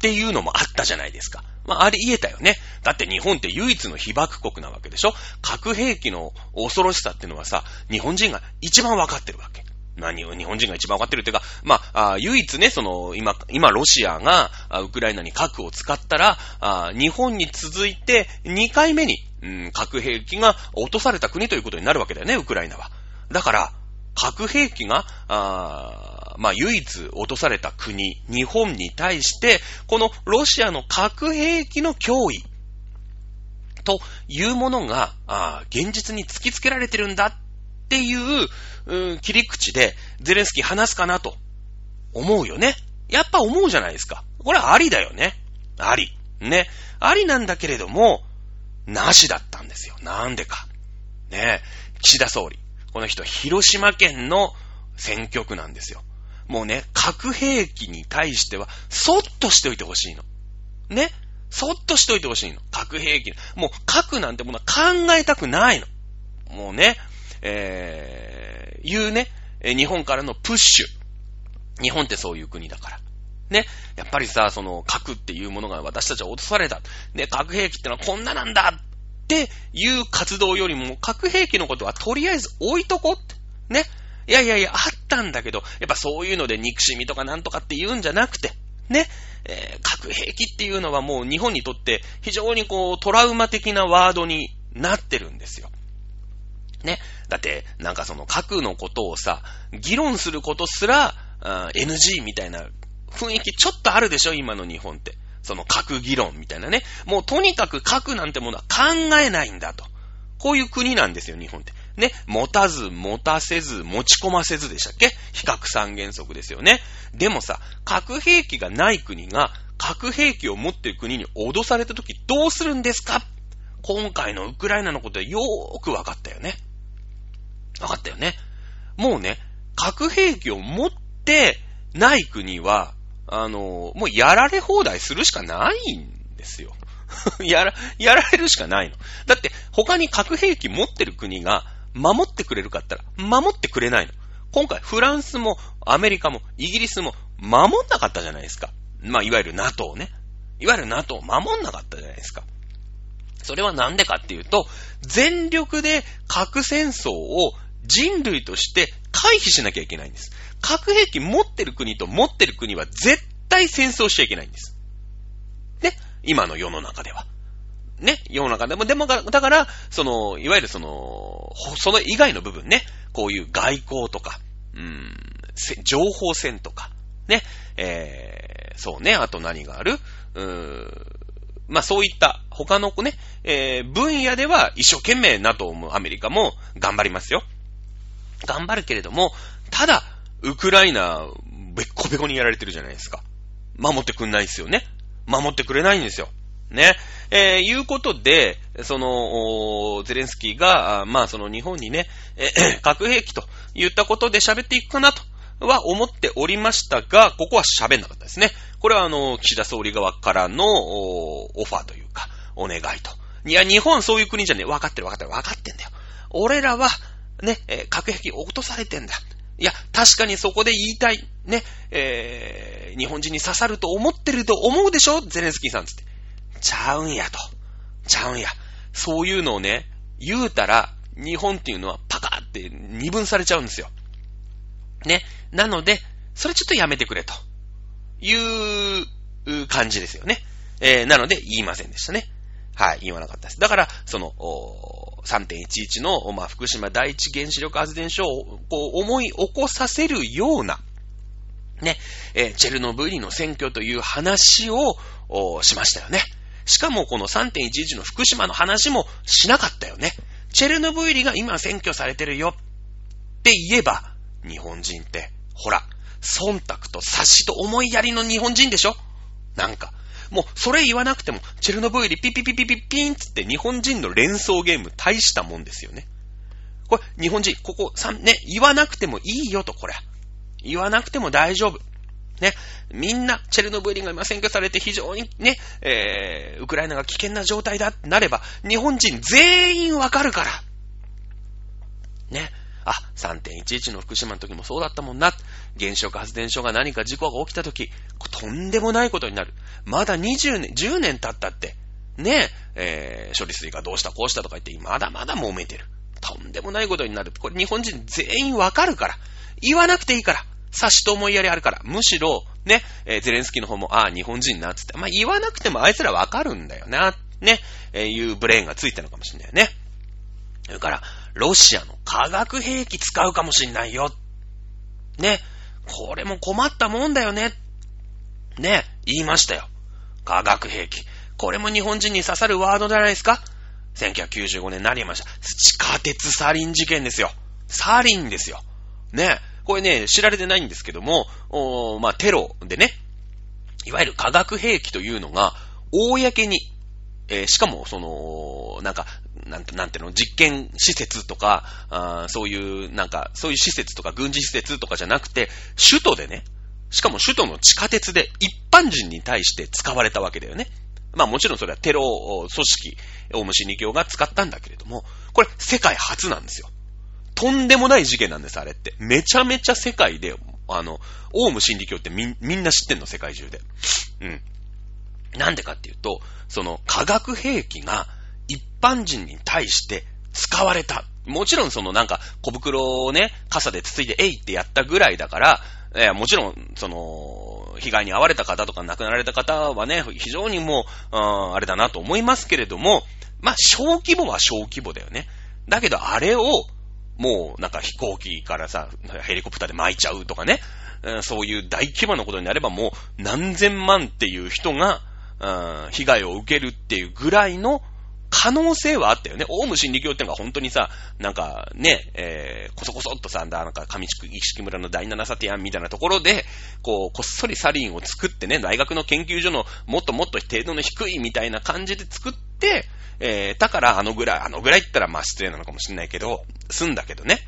ていうのもあったじゃないですか。まあ、あれ言えたよね。だって日本って唯一の被爆国なわけでしょ核兵器の恐ろしさっていうのはさ、日本人が一番わかってるわけ。何を日本人が一番わかってるっていうか、まあ、あ唯一ね、その、今、今、ロシアが、ウクライナに核を使ったら、あ日本に続いて2回目に、うん、核兵器が落とされた国ということになるわけだよね、ウクライナは。だから、核兵器が、あまあ、唯一落とされた国、日本に対して、このロシアの核兵器の脅威というものが、あ現実に突きつけられてるんだっていう、うん、切り口でゼレンスキー話すかなと思うよね。やっぱ思うじゃないですか。これはありだよね。あり。ね。ありなんだけれども、なしだったんですよ。なんでか。ね。岸田総理。この人、広島県の選挙区なんですよ。もうね、核兵器に対しては、そっとしておいてほしいの。ね。そっとしておいてほしいの。核兵器。もう核なんてものは考えたくないの。もうね、えー、いうね、日本からのプッシュ。日本ってそういう国だから。ね。やっぱりさ、その核っていうものが私たちは落とされた。ね、核兵器ってのはこんななんだっていう活動よりも、核兵器のことはとりあえず置いとこうって。ね。いやいやいや、あったんだけど、やっぱそういうので憎しみとかなんとかって言うんじゃなくて、ね。えー、核兵器っていうのはもう日本にとって非常にこうトラウマ的なワードになってるんですよ。ね。だって、なんかその核のことをさ、議論することすら、NG みたいな雰囲気ちょっとあるでしょ今の日本って。その核議論みたいなね。もうとにかく核なんてものは考えないんだと。こういう国なんですよ、日本って。ね。持たず、持たせず、持ち込ませずでしたっけ？比較三原則ですよね。でもさ、核兵器がない国が、核兵器を持っている国に脅された時どうするんですか？今回のウクライナのことでよーくわかったよね。わかったよね。もうね、核兵器を持ってない国は、あの、もうやられ放題するしかないんですよ。やら、やられるしかないの。だって、他に核兵器持ってる国が守ってくれるかったら、守ってくれないの。今回、フランスもアメリカもイギリスも守んなかったじゃないですか。まあ、いわゆる NATO ね。いわゆる NATO を守んなかったじゃないですか。それはなんでかっていうと、全力で核戦争を人類として回避しなきゃいけないんです。核兵器持ってる国と持ってる国は絶対戦争しちゃいけないんです。ね？今の世の中では。ね？世の中でも、でも、だから、その、いわゆるその、その以外の部分ね、こういう外交とか、うん、情報戦とか、ね、えー、そうね、あと何がある？うーんまあそういった他のね、えー、分野では一生懸命 NATO もアメリカも頑張りますよ。頑張るけれども、ただ、ウクライナ、べっこべこにやられてるじゃないですか。守ってくんないですよね。守ってくれないんですよ。ね。えー、いうことで、その、ゼレンスキーが、まあその日本にね、え 核兵器と言ったことで喋っていくかなとは思っておりましたが、ここは喋んなかったですね。これはあの、岸田総理側からのオファーというか、お願いと。いや、日本そういう国じゃねえ。分かってる分かってる分かってんだよ。俺らは、ね、えー、核兵器落とされてんだ。いや、確かにそこで言いたい。ね、えー、日本人に刺さると思ってると思うでしょ？ゼレンスキーさんつって。ちゃうんやと。ちゃうんや。そういうのをね、言うたら、日本っていうのはパカーって二分されちゃうんですよ。ね。なので、それちょっとやめてくれと。いう感じですよね。えー、なので言いませんでしたね。はい、言わなかったです。だから、その、3.11の、まあ、福島第一原子力発電所を、こう、思い起こさせるような、ね、えー、チェルノブイリの選挙という話を、しましたよね。しかもこの3.11の福島の話もしなかったよね。チェルノブイリが今選挙されてるよって言えば、日本人って、ほら、忖度と察しと思いやりの日本人でしょ？なんか。もう、それ言わなくても、チェルノブイリピピピピピピンつって日本人の連想ゲーム大したもんですよね。これ、日本人、ここ3、ね、言わなくてもいいよと、これ。言わなくても大丈夫。ね、みんな、チェルノブイリが今占拠されて非常にね、えー、ウクライナが危険な状態だってなれば、日本人全員わかるから。ね。あ、3.11の福島の時もそうだったもんな。原子力発電所が何か事故が起きた時、とんでもないことになる。まだ20年、10年経ったって、ねえ、ー、処理水がどうしたこうしたとか言って、まだまだ揉めてる。とんでもないことになる。これ日本人全員わかるから。言わなくていいから。差しと思いやりあるから。むしろ、ね、えー、ゼレンスキーの方も、ああ、日本人な、つって。まあ、言わなくてもあいつらわかるんだよな。ね、えー、いうブレーンがついたのかもしれないよね。それから、ロシアの化学兵器使うかもしんないよ。ね。これも困ったもんだよね。ね。言いましたよ。化学兵器。これも日本人に刺さるワードじゃないですか ?1995 年になりました。地下鉄サリン事件ですよ。サリンですよ。ね。これね、知られてないんですけども、おまあ、テロでね、いわゆる化学兵器というのが、公に、えー、しかも、その、なんか、なんて、なんていうの、実験施設とか、あそういう、なんか、そういう施設とか軍事施設とかじゃなくて、首都でね、しかも首都の地下鉄で一般人に対して使われたわけだよね。まあもちろんそれはテロ組織、オウム真理教が使ったんだけれども、これ世界初なんですよ。とんでもない事件なんです、あれって。めちゃめちゃ世界で、あの、オウム真理教ってみ、みんな知ってんの、世界中で。うん。なんでかっていうと、その化学兵器が一般人に対して使われた。もちろんそのなんか小袋をね、傘でつついてえいってやったぐらいだから、えー、もちろん、その、被害に遭われた方とか亡くなられた方はね、非常にもう、ああれだなと思いますけれども、まあ、小規模は小規模だよね。だけど、あれを、もう、なんか飛行機からさ、ヘリコプターで巻いちゃうとかね、そういう大規模なことになればもう何千万っていう人が、被害を受けるっていうぐらいの可能性はあったよね。オウム真理教ってのが本当にさ、なんかね、えー、こそこそっとさ、なんか上地式村の第七サティアンみたいなところで、こう、こっそりサリンを作ってね、大学の研究所のもっともっと程度の低いみたいな感じで作って、えー、だからあのぐらい、あのぐらいって言ったらまあ失礼なのかもしれないけど、済んだけどね。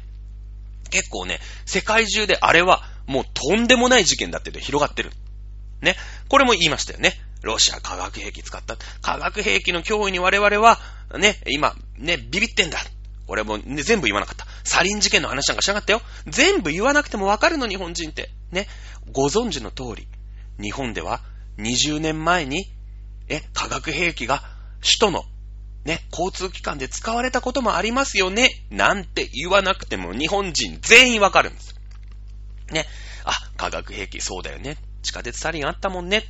結構ね、世界中であれはもうとんでもない事件だって広がってる。ね。これも言いましたよね。ロシア化学兵器使った。化学兵器の脅威に我々は、ね、今、ね、ビビってんだ。俺も、ね、全部言わなかった。サリン事件の話なんかしなかったよ。全部言わなくてもわかるの、日本人って。ね。ご存知の通り、日本では20年前に、え、化学兵器が首都の、ね、交通機関で使われたこともありますよね。なんて言わなくても日本人全員わかるんです。ね。あ、化学兵器そうだよね。地下鉄サリンあったもんね。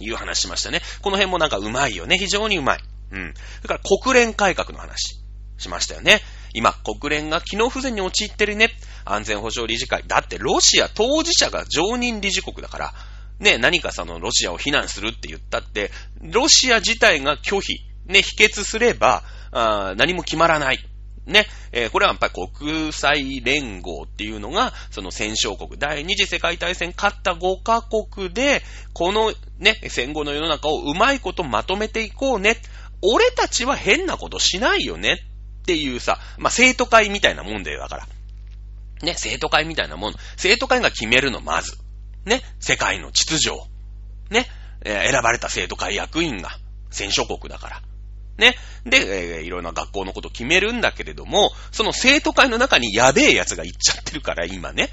いう話しましたね。この辺もなんかうまいよね。非常にうまい。うん。それから国連改革の話しましたよね。今、国連が機能不全に陥ってるね。安全保障理事会。だってロシア当事者が常任理事国だから、ね、何かそのロシアを非難するって言ったって、ロシア自体が拒否、ね、否決すれば、あ何も決まらない。ね、えー、これはやっぱり国際連合っていうのが、その戦勝国、第二次世界大戦勝った5カ国で、このね、戦後の世の中をうまいことまとめていこうね。俺たちは変なことしないよねっていうさ、まあ、生徒会みたいなもんだよ、だから。ね、生徒会みたいなもん。生徒会が決めるの、まず。ね、世界の秩序を。ね、えー、選ばれた生徒会役員が、戦勝国だから。ね。で、えー、いろんな学校のこと決めるんだけれども、その生徒会の中にやべえ奴がいっちゃってるから、今ね。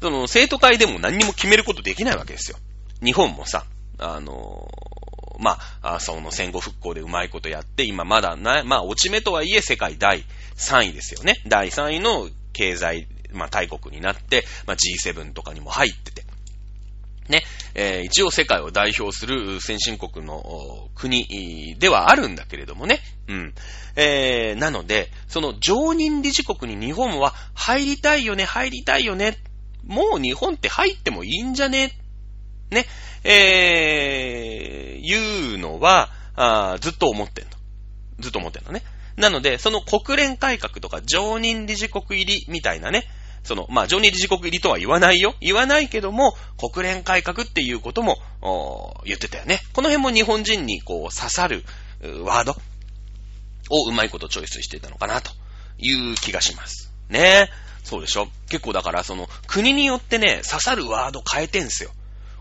その生徒会でも何にも決めることできないわけですよ。日本もさ、あのー、まあ、その戦後復興でうまいことやって、今まだな、まあ、落ち目とはいえ世界第3位ですよね。第3位の経済、まあ、大国になって、まあ、G7 とかにも入ってて。ね、えー、一応世界を代表する先進国の国ではあるんだけれどもね。うん。えー、なので、その常任理事国に日本は入りたいよね、入りたいよね。もう日本って入ってもいいんじゃね？ね、えー、いうのは、あずっと思ってんの。ずっと思ってんのね。なので、その国連改革とか常任理事国入りみたいなね、その、まあ、常任理事国入りとは言わないよ。言わないけども、国連改革っていうことも、言ってたよね。この辺も日本人にこう刺さるワードをうまいことチョイスしてたのかなという気がします。ねえそうでしょ結構だからその国によってね、刺さるワード変えてんすよ。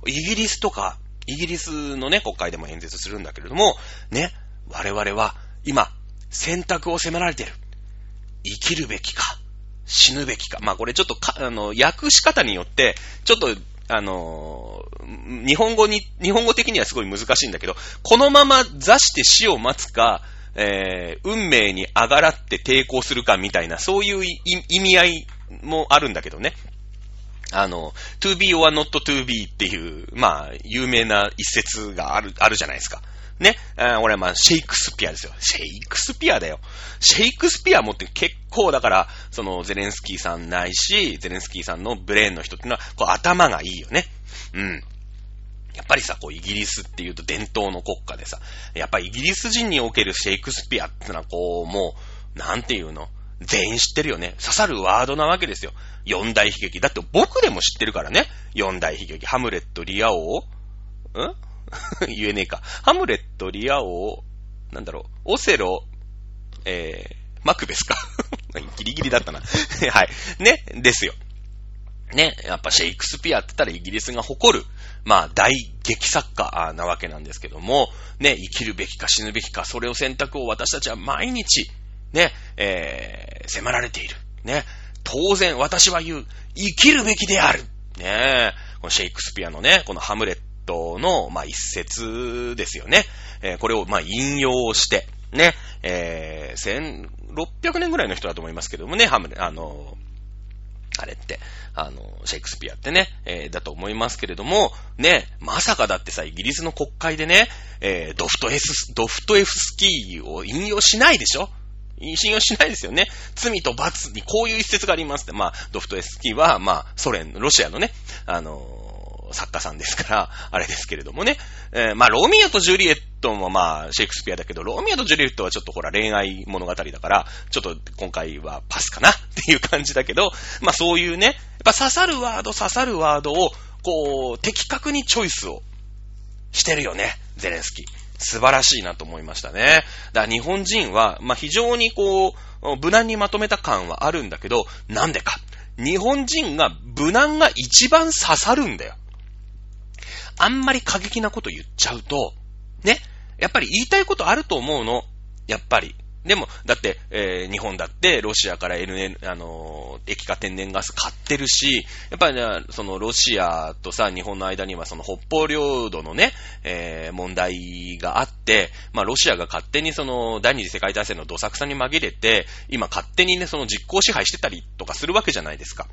イギリスとか、イギリスのね、国会でも演説するんだけれども、ね、我々は今、選択を迫られてる。生きるべきか、死ぬべきか。まあこれちょっと、あの、訳し方によって、ちょっと、あの日本語に、日本語的にはすごい難しいんだけど、このまま座して死を待つか、えー、運命に上がらって抵抗するかみたいな、そういう意味合いもあるんだけどね。あの、to be or not to be っていう、まあ、有名な一節がある、あるじゃないですか。ね。俺はまあ、シェイクスピアですよ。シェイクスピアだよ。シェイクスピアもって結構だから、その、ゼレンスキーさんないし、ゼレンスキーさんのブレーンの人っていうのは、こう、頭がいいよね。うん。やっぱりさ、こう、イギリスっていうと伝統の国家でさ、やっぱりイギリス人におけるシェイクスピアってのは、こう、もう、なんていうの？全員知ってるよね。刺さるワードなわけですよ。四大悲劇。だって僕でも知ってるからね。四大悲劇。ハムレット、リア王ん？言えねえか。ハムレット、リア王、なんだろう、オセロ、えー、マクベスか。ギリギリだったな。はい。ね、ですよ。ね、やっぱシェイクスピアって言ったらイギリスが誇る、まあ大劇作家なわけなんですけども、ね、生きるべきか死ぬべきか、それを選択を私たちは毎日、ね、えー、迫られている。ね、当然私は言う、生きるべきである。ね、このシェイクスピアのね、このハムレットトの、まあ、一節ですよね。えー、これを、まあ、引用して、ね、えー、1600年ぐらいの人だと思いますけどもね、ハムレ、あの、あれって、あの、シェイクスピアってね、えー、だと思いますけれども、ね、まさかだってさ、イギリスの国会でね、えー、ドフトエス、ドフトエフスキーを引用しないでしょ？信用しないですよね。罪と罰にこういう一節がありますって。まあ、ドフトエフスキーは、まあ、ソ連、ロシアのね、あの作家さんですから、あれですけれどもね。えー、まあ、ロミオとジュリエットもまあ、シェイクスピアだけど、ロミオとジュリエットはちょっとほら、恋愛物語だから、ちょっと今回はパスかなっていう感じだけど、まあ、そういうね、やっぱ刺さるワード、刺さるワードを、こう、的確にチョイスをしてるよね、ゼレンスキー。素晴らしいなと思いましたね。だから日本人は、まあ、非常にこう、無難にまとめた感はあるんだけど、なんでか。日本人が無難が一番刺さるんだよ。あんまり過激なこと言っちゃうと、ね、やっぱり言いたいことあると思うの。やっぱり。でも、だって、えー、日本だってロシアから NN、あのー、液化天然ガス買ってるし、やっぱりね、そのロシアとさ、日本の間にはその北方領土のね、えー、問題があって、まあロシアが勝手にその第二次世界大戦のどさくさに紛れて、今勝手にね、その実行支配してたりとかするわけじゃないですか。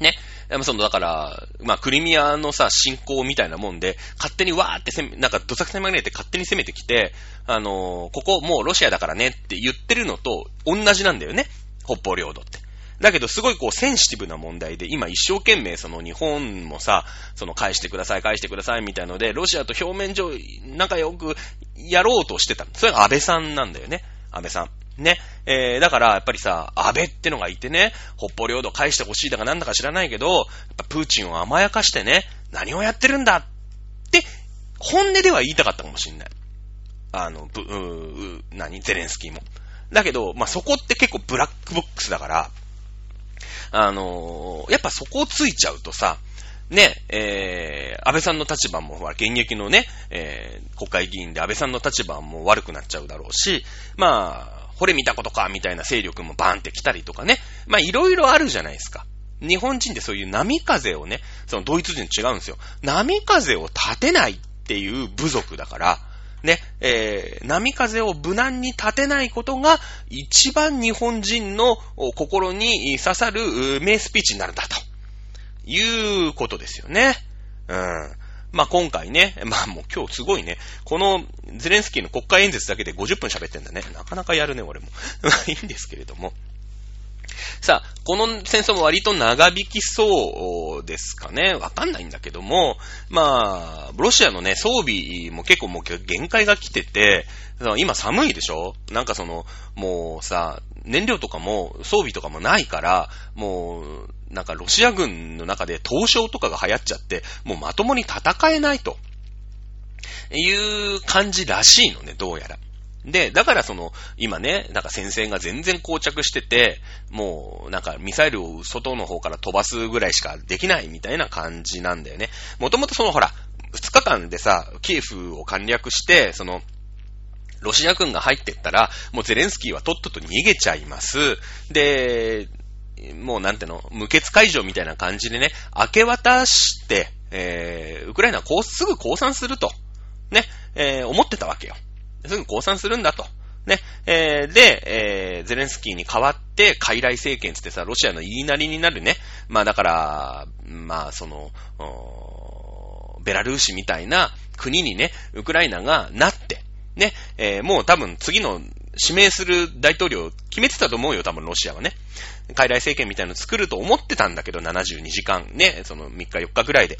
ね。その、だから、まあ、クリミアのさ、侵攻みたいなもんで、勝手にわーって攻め、なんか、どさくさに紛れて勝手に攻めてきて、あのー、ここもうロシアだからねって言ってるのと同じなんだよね。北方領土って。だけど、すごいこう、センシティブな問題で、今一生懸命その日本もさ、その返してください、返してくださいみたいので、ロシアと表面上仲良くやろうとしてた。それが安倍さんなんだよね。安倍さん。ね。えー、だから、やっぱりさ、安倍ってのがいてね、北方領土返してほしいだかなんだか知らないけど、やっぱプーチンを甘やかしてね、何をやってるんだって、本音では言いたかったかもしんない。あの、ぶ、う、う、何ゼレンスキーも。だけど、まあ、そこって結構ブラックボックスだから、あのー、やっぱそこをついちゃうとさ、ね、えー、安倍さんの立場も、ほら、現役のね、えー、国会議員で安倍さんの立場も悪くなっちゃうだろうし、まあ、これ見たことか、みたいな勢力もバーンって来たりとかね。まあ、いろいろあるじゃないですか。日本人ってそういう波風をね、そのドイツ人違うんですよ。波風を立てないっていう部族だから、ね、えー、波風を無難に立てないことが一番日本人の心に刺さる名スピーチになるんだと。いうことですよね。うん。まあ、今回ね、まあ、もう今日すごいね、このゼレンスキーの国会演説だけで50分喋ってんだね。なかなかやるね、俺も。まあ、いいんですけれども。さあ、この戦争も割と長引きそうですかね。わかんないんだけども、まあ、ロシアのね、装備も結構もう限界が来てて、今寒いでしょ？なんかその、もうさ、燃料とかも装備とかもないから、もう、なんかロシア軍の中で凍傷とかが流行っちゃって、もうまともに戦えないと。いう感じらしいのね、どうやら。で、だからその、今ね、なんか戦線が全然膠着してて、もう、なんかミサイルを外の方から飛ばすぐらいしかできないみたいな感じなんだよね。もともとそのほら、2日間でさ、キエフを簡略して、その、ロシア軍が入ってったら、もうゼレンスキーはとっとと逃げちゃいます。で、もうなんての、無血解除みたいな感じでね、明け渡して、えー、ウクライナはこう、すぐ降参すると、ね、えー、思ってたわけよ。すぐ降参するんだと。ね。えー、で、えー、ゼレンスキーに代わって、傀儡政権つってさ、ロシアの言いなりになるね。まあだから、まあその、ベラルーシみたいな国にね、ウクライナがなって、ね、えー、もう多分次の指名する大統領決めてたと思うよ、多分ロシアはね。傀儡政権みたいなの作ると思ってたんだけど、72時間ね、その3日4日ぐらいで。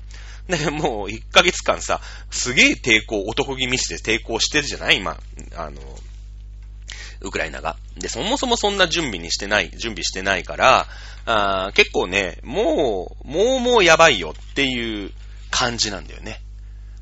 で、もう1ヶ月間さ、すげえ抵抗、男気ミスで抵抗してるじゃない？今、あの、ウクライナが。で、そもそもそんな準備にしてない、準備してないから、あ結構ね、もう、もうもうやばいよっていう感じなんだよね。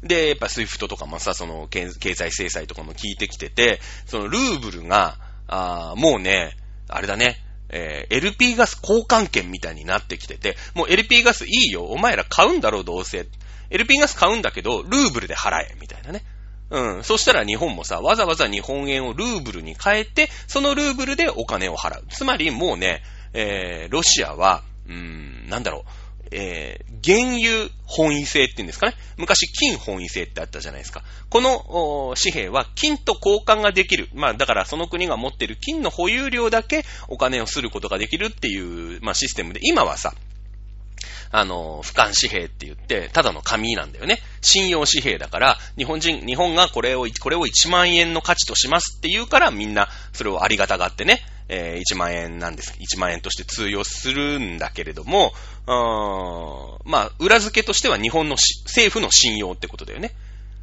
で、やっぱスイフトとかもさ、その経済制裁とかも効いてきてて、そのルーブルが、あもうね、あれだね、えー、LP ガス交換券みたいになってきてて、もう LP ガスいいよ、お前ら買うんだろう、どうせ。LP ガス買うんだけど、ルーブルで払え、みたいなね。うん。そしたら日本もさ、わざわざ日本円をルーブルに変えて、そのルーブルでお金を払う。つまりもうね、えー、ロシアは、うーん、なんだろう、えー、原油本位制って言うんですかね。昔金本位制ってあったじゃないですか。この紙幣は金と交換ができる。まあだからその国が持ってる金の保有量だけお金をすることができるっていう、まあシステムで、今はさ、あの、俯瞰紙幣って言って、ただの紙なんだよね。信用紙幣だから、日本人、日本がこれを、これを1万円の価値としますって言うから、みんなそれをありがたがってね、えー、1万円なんです。1万円として通用するんだけれども、まあ、裏付けとしては日本の政府の信用ってことだよね。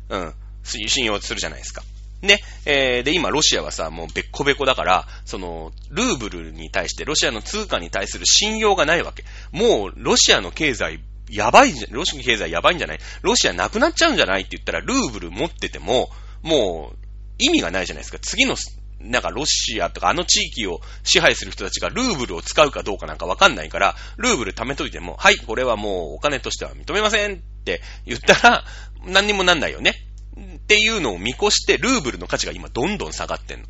うん。信用するじゃないですか。ね、えー、で、今、ロシアはさ、もうべっこべこだから、その、ルーブルに対して、ロシアの通貨に対する信用がないわけ。もう、ロシアの経済、やばいじゃ、ロシアの経済やばいんじゃない？ロシアなくなっちゃうんじゃない？って言ったら、ルーブル持ってても、もう、意味がないじゃないですか。次のなんかロシアとかあの地域を支配する人たちがルーブルを使うかどうかなんかわかんないから、ルーブル貯めといても、はい、これはもうお金としては認めませんって言ったら、何にもなんないよね。っていうのを見越して、ルーブルの価値が今どんどん下がってんの。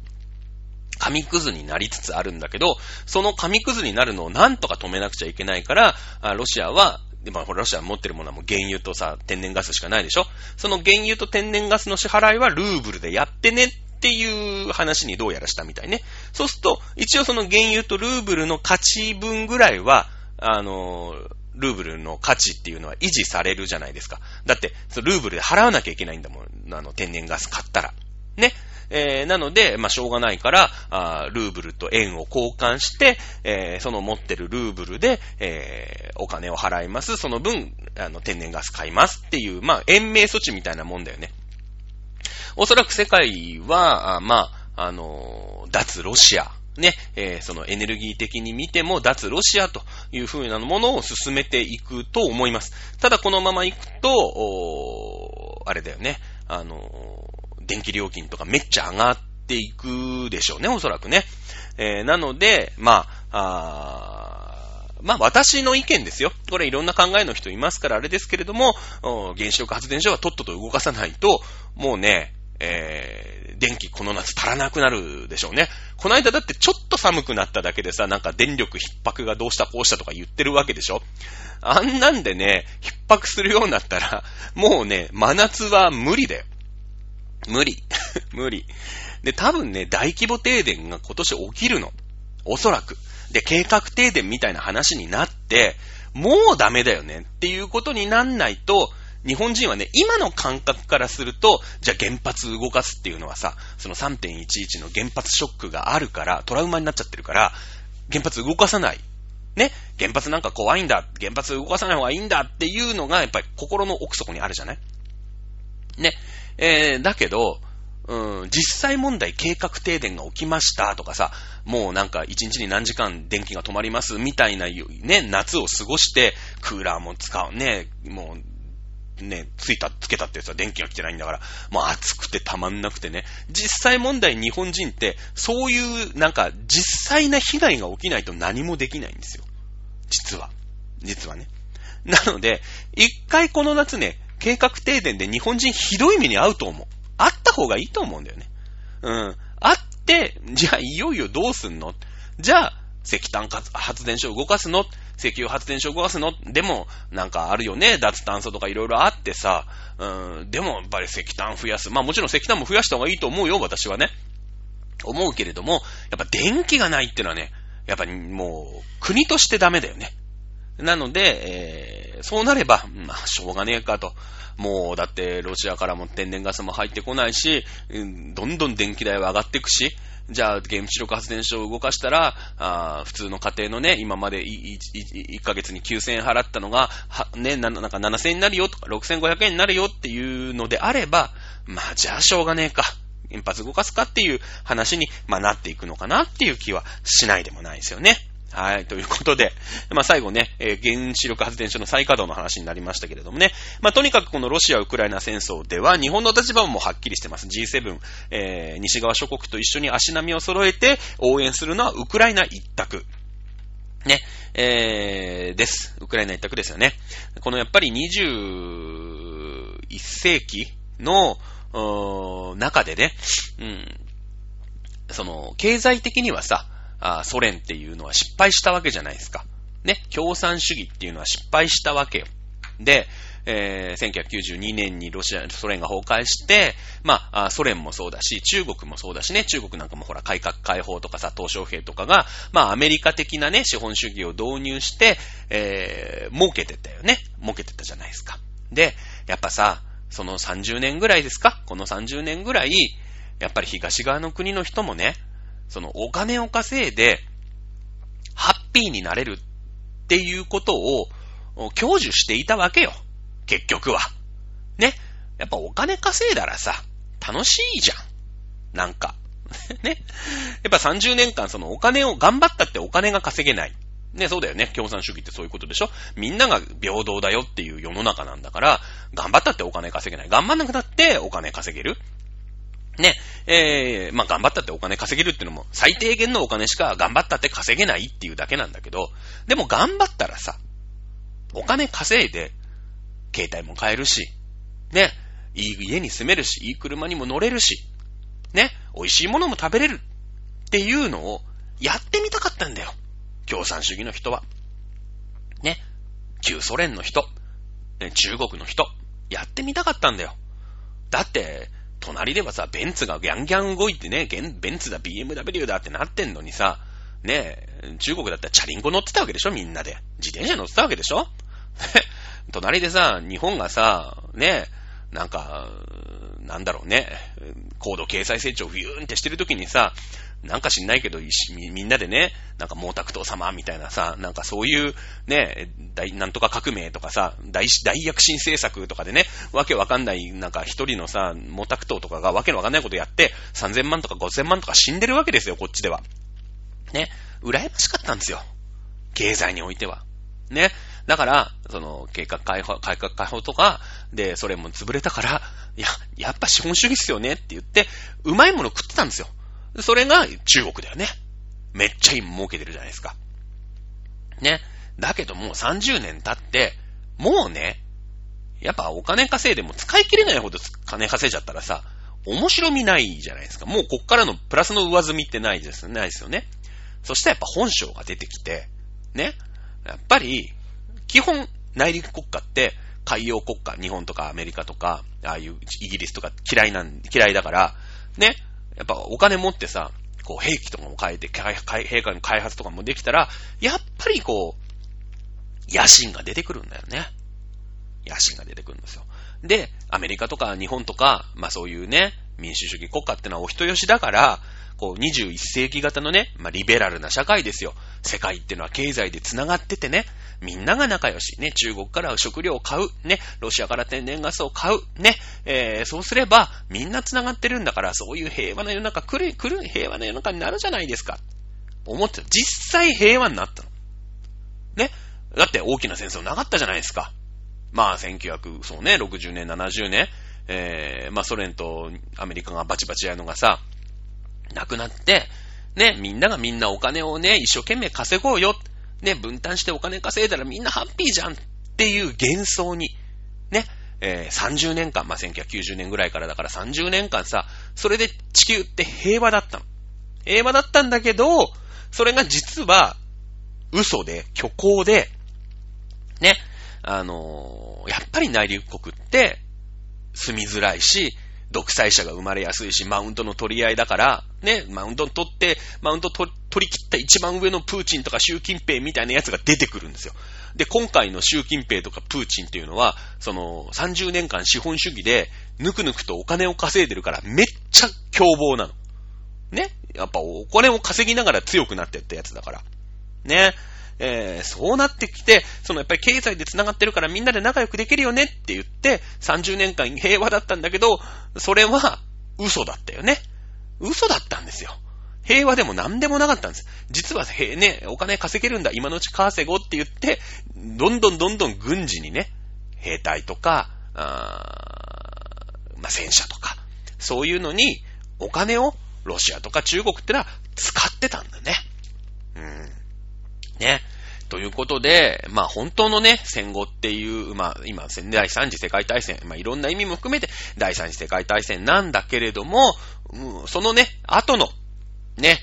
紙くずになりつつあるんだけど、その紙くずになるのをなんとか止めなくちゃいけないから、ロシアは、でも、ロシア持ってるものはもう原油とさ、天然ガスしかないでしょその原油と天然ガスの支払いはルーブルでやってねっっていう話にどうやらしたみたいね。そうすると、一応その原油とルーブルの価値分ぐらいは、あの、ルーブルの価値っていうのは維持されるじゃないですか。だって、そのルーブルで払わなきゃいけないんだもん。あの、天然ガス買ったら。ね。えー、なので、まあ、しょうがないから、あルーブルと円を交換して、えー、その持ってるルーブルで、えー、お金を払います。その分、あの、天然ガス買いますっていう、まあ、延命措置みたいなもんだよね。おそらく世界は、まあ、あの、脱ロシア、ね、えー、そのエネルギー的に見ても脱ロシアという風なものを進めていくと思います。ただこのまま行くと、あれだよね、あの、電気料金とかめっちゃ上がっていくでしょうね、おそらくね。えー、なので、まあ、あまあ私の意見ですよ。これいろんな考えの人いますからあれですけれども、原子力発電所はとっとと動かさないと、もうね、えー、電気この夏足らなくなるでしょうね。この間だってちょっと寒くなっただけでさ、なんか電力逼迫がどうしたこうしたとか言ってるわけでしょあんなんでね、逼迫するようになったら、もうね、真夏は無理だよ。無理。無理。で、多分ね、大規模停電が今年起きるの。おそらく。で、計画停電みたいな話になって、もうダメだよねっていうことになんないと、日本人はね、今の感覚からすると、じゃあ原発動かすっていうのはさ、その3.11の原発ショックがあるから、トラウマになっちゃってるから、原発動かさない。ね、原発なんか怖いんだ、原発動かさない方がいいんだっていうのが、やっぱり心の奥底にあるじゃない？ね？えー、だけど、うん、実際問題計画停電が起きましたとかさ、もうなんか一日に何時間電気が止まりますみたいなね、夏を過ごして、クーラーも使うね、もうね、ついた、つけたってやつは電気が来てないんだから、もう暑くてたまんなくてね。実際問題日本人って、そういうなんか実際な被害が起きないと何もできないんですよ。実は。実はね。なので、一回この夏ね、計画停電で日本人ひどい目に遭うと思う。あった方がいいと思うんだよね。うん。あって、じゃあいよいよどうすんの？じゃあ、石炭発電所を動かすの？石油発電所を動かすの？でも、なんかあるよね？脱炭素とかいろいろあってさ。うん。でも、やっぱり石炭増やす。まあもちろん石炭も増やした方がいいと思うよ、私はね。思うけれども、やっぱ電気がないってのはね、やっぱりもう、国としてダメだよね。なので、えー、そうなれば、まあ、しょうがねえかと。もう、だって、ロシアからも天然ガスも入ってこないし、うん、どんどん電気代は上がっていくし、じゃあ、原子力発電所を動かしたら、あ普通の家庭のね、今まで 1, 1ヶ月に9000円払ったのが、はね、なんか7000円になるよとか、6500円になるよっていうのであれば、まあ、じゃあしょうがねえか。原発動かすかっていう話に、まあ、なっていくのかなっていう気はしないでもないですよね。はい。ということで、まあ最後ね、えー、原子力発電所の再稼働の話になりましたけれどもね。まあとにかくこのロシア・ウクライナ戦争では日本の立場もはっきりしてます。G7、えー、西側諸国と一緒に足並みを揃えて応援するのはウクライナ一択。ね、えー、です。ウクライナ一択ですよね。このやっぱり21世紀の、中でね、うん、その、経済的にはさ、あソ連っていうのは失敗したわけじゃないですか。ね。共産主義っていうのは失敗したわけよ。で、えー、1992年にロシア、ソ連が崩壊して、まあ、ソ連もそうだし、中国もそうだしね、中国なんかもほら、改革開放とかさ、東小平とかが、まあ、アメリカ的なね、資本主義を導入して、えー、儲けてたよね。儲けてたじゃないですか。で、やっぱさ、その30年ぐらいですか？この30年ぐらい、やっぱり東側の国の人もね、そのお金を稼いで、ハッピーになれるっていうことを、享受していたわけよ。結局は。ね。やっぱお金稼いだらさ、楽しいじゃん。なんか。ね。やっぱ30年間そのお金を、頑張ったってお金が稼げない。ね、そうだよね。共産主義ってそういうことでしょみんなが平等だよっていう世の中なんだから、頑張ったってお金稼げない。頑張んなくなってお金稼げる。ね、えー、まあ、頑張ったってお金稼げるってのも、最低限のお金しか頑張ったって稼げないっていうだけなんだけど、でも頑張ったらさ、お金稼いで、携帯も買えるし、ね、いい家に住めるし、いい車にも乗れるし、ね、美味しいものも食べれるっていうのをやってみたかったんだよ。共産主義の人は。ね、旧ソ連の人、ね、中国の人、やってみたかったんだよ。だって、隣ではさ、ベンツがギャンギャン動いてね、ベンツだ、BMW だってなってんのにさ、ね中国だったらチャリンコ乗ってたわけでしょみんなで。自転車乗ってたわけでしょ？隣でさ、日本がさ、ねなんか、なんだろうね、高度経済成長をビューンってしてるときにさ、なんか知んないけど、みんなでね、なんか毛沢東様みたいなさ、なんかそういうね、大、なんとか革命とかさ、大、大躍進政策とかでね、わけわかんない、なんか一人のさ、毛沢東とかがわけのわかんないことやって、3000万とか5000万とか死んでるわけですよ、こっちでは。ね、羨ましかったんですよ。経済においては。ね。だから、その、計画開放、改革開放とか、で、それも潰れたから、いや、やっぱ資本主義っすよねって言って、うまいもの食ってたんですよ。それが中国だよね。めっちゃ今儲けてるじゃないですか。ね。だけどもう30年経って、もうね、やっぱお金稼いでも使い切れないほど金稼いじゃったらさ、面白みないじゃないですか。もうこっからのプラスの上積みってないです、ないですよね。そしたらやっぱ本性が出てきて、ね。やっぱり、基本内陸国家って海洋国家、日本とかアメリカとか、ああいうイギリスとか嫌いなん、嫌いだから、ね。やっぱお金持ってさ、こう兵器とかも変えて、兵器の開発とかもできたら、やっぱりこう、野心が出てくるんだよね。野心が出てくるんですよ。で、アメリカとか日本とか、まあそういうね、民主主義国家ってのはお人よしだから、こう21世紀型のね、まあリベラルな社会ですよ。世界ってのは経済で繋がっててね、みんなが仲良し。ね、中国から食料を買う。ね、ロシアから天然ガスを買う。ね、えー、そうすれば、みんな繋がってるんだから、そういう平和な世の中来る、来る平和な世の中になるじゃないですか。思ってた。実際平和になったの。ね。だって大きな戦争なかったじゃないですか。まあ、1900、そうね、60年、70年、えー、まあ、ソ連とアメリカがバチバチやるのがさ、なくなって、ね、みんながみんなお金をね、一生懸命稼ごうよ。ね、分担してお金稼いだらみんなハッピーじゃんっていう幻想に、ね、えー、30年間、まあ、1990年ぐらいからだから30年間さ、それで地球って平和だったの。平和だったんだけど、それが実は嘘で、虚構で、ね、あのー、やっぱり内陸国って住みづらいし、独裁者が生まれやすいし、マウントの取り合いだから、ね、マウント取って、マウント取り切った一番上のプーチンとか習近平みたいなやつが出てくるんですよ。で、今回の習近平とかプーチンっていうのは、その30年間資本主義で、ぬくぬくとお金を稼いでるから、めっちゃ凶暴なの。ねやっぱお金を稼ぎながら強くなってったやつだから。ね。えー、そうなってきて、そのやっぱり経済で繋がってるからみんなで仲良くできるよねって言って、30年間平和だったんだけど、それは嘘だったよね。嘘だったんですよ。平和でも何でもなかったんです。実は、ね、お金稼げるんだ、今のうち稼ごうって言って、どんどんどんどん軍事にね、兵隊とか、あまあ、戦車とか、そういうのにお金をロシアとか中国ってのは使ってたんだね。うん。ね。ということで、まあ本当のね、戦後っていう、まあ今、第三次世界大戦、まあいろんな意味も含めて第三次世界大戦なんだけれども、うん、そのね、後の、ね、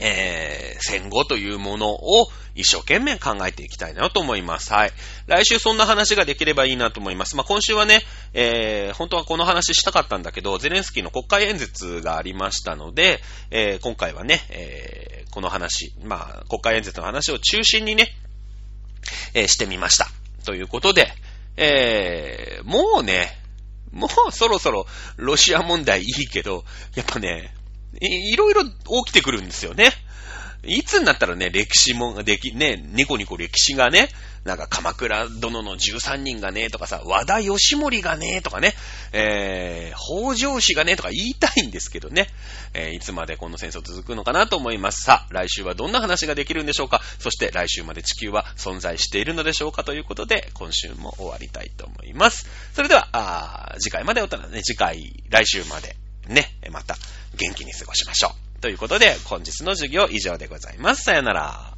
えー、戦後というものを一生懸命考えていきたいなと思います。はい。来週そんな話ができればいいなと思います。まあ、今週はね、えー、本当はこの話したかったんだけど、ゼレンスキーの国会演説がありましたので、えー、今回はね、え、この話、まあ、国会演説の話を中心にね、え、してみました。ということで、え、もうね、もうそろそろロシア問題いいけど、やっぱね、いいろいろ起きてくるんですよね。いつになったらね、歴史もでき、ね、ニコニコ歴史がね、なんか鎌倉殿の13人がね、とかさ、和田義盛がね、とかね、えー、北条氏がね、とか言いたいんですけどね、えー、いつまでこの戦争続くのかなと思います。さあ、来週はどんな話ができるんでしょうかそして来週まで地球は存在しているのでしょうかということで、今週も終わりたいと思います。それでは、あ次回までおたらね、次回、来週まで、ね、また元気に過ごしましょう。ということで、本日の授業以上でございます。さよなら。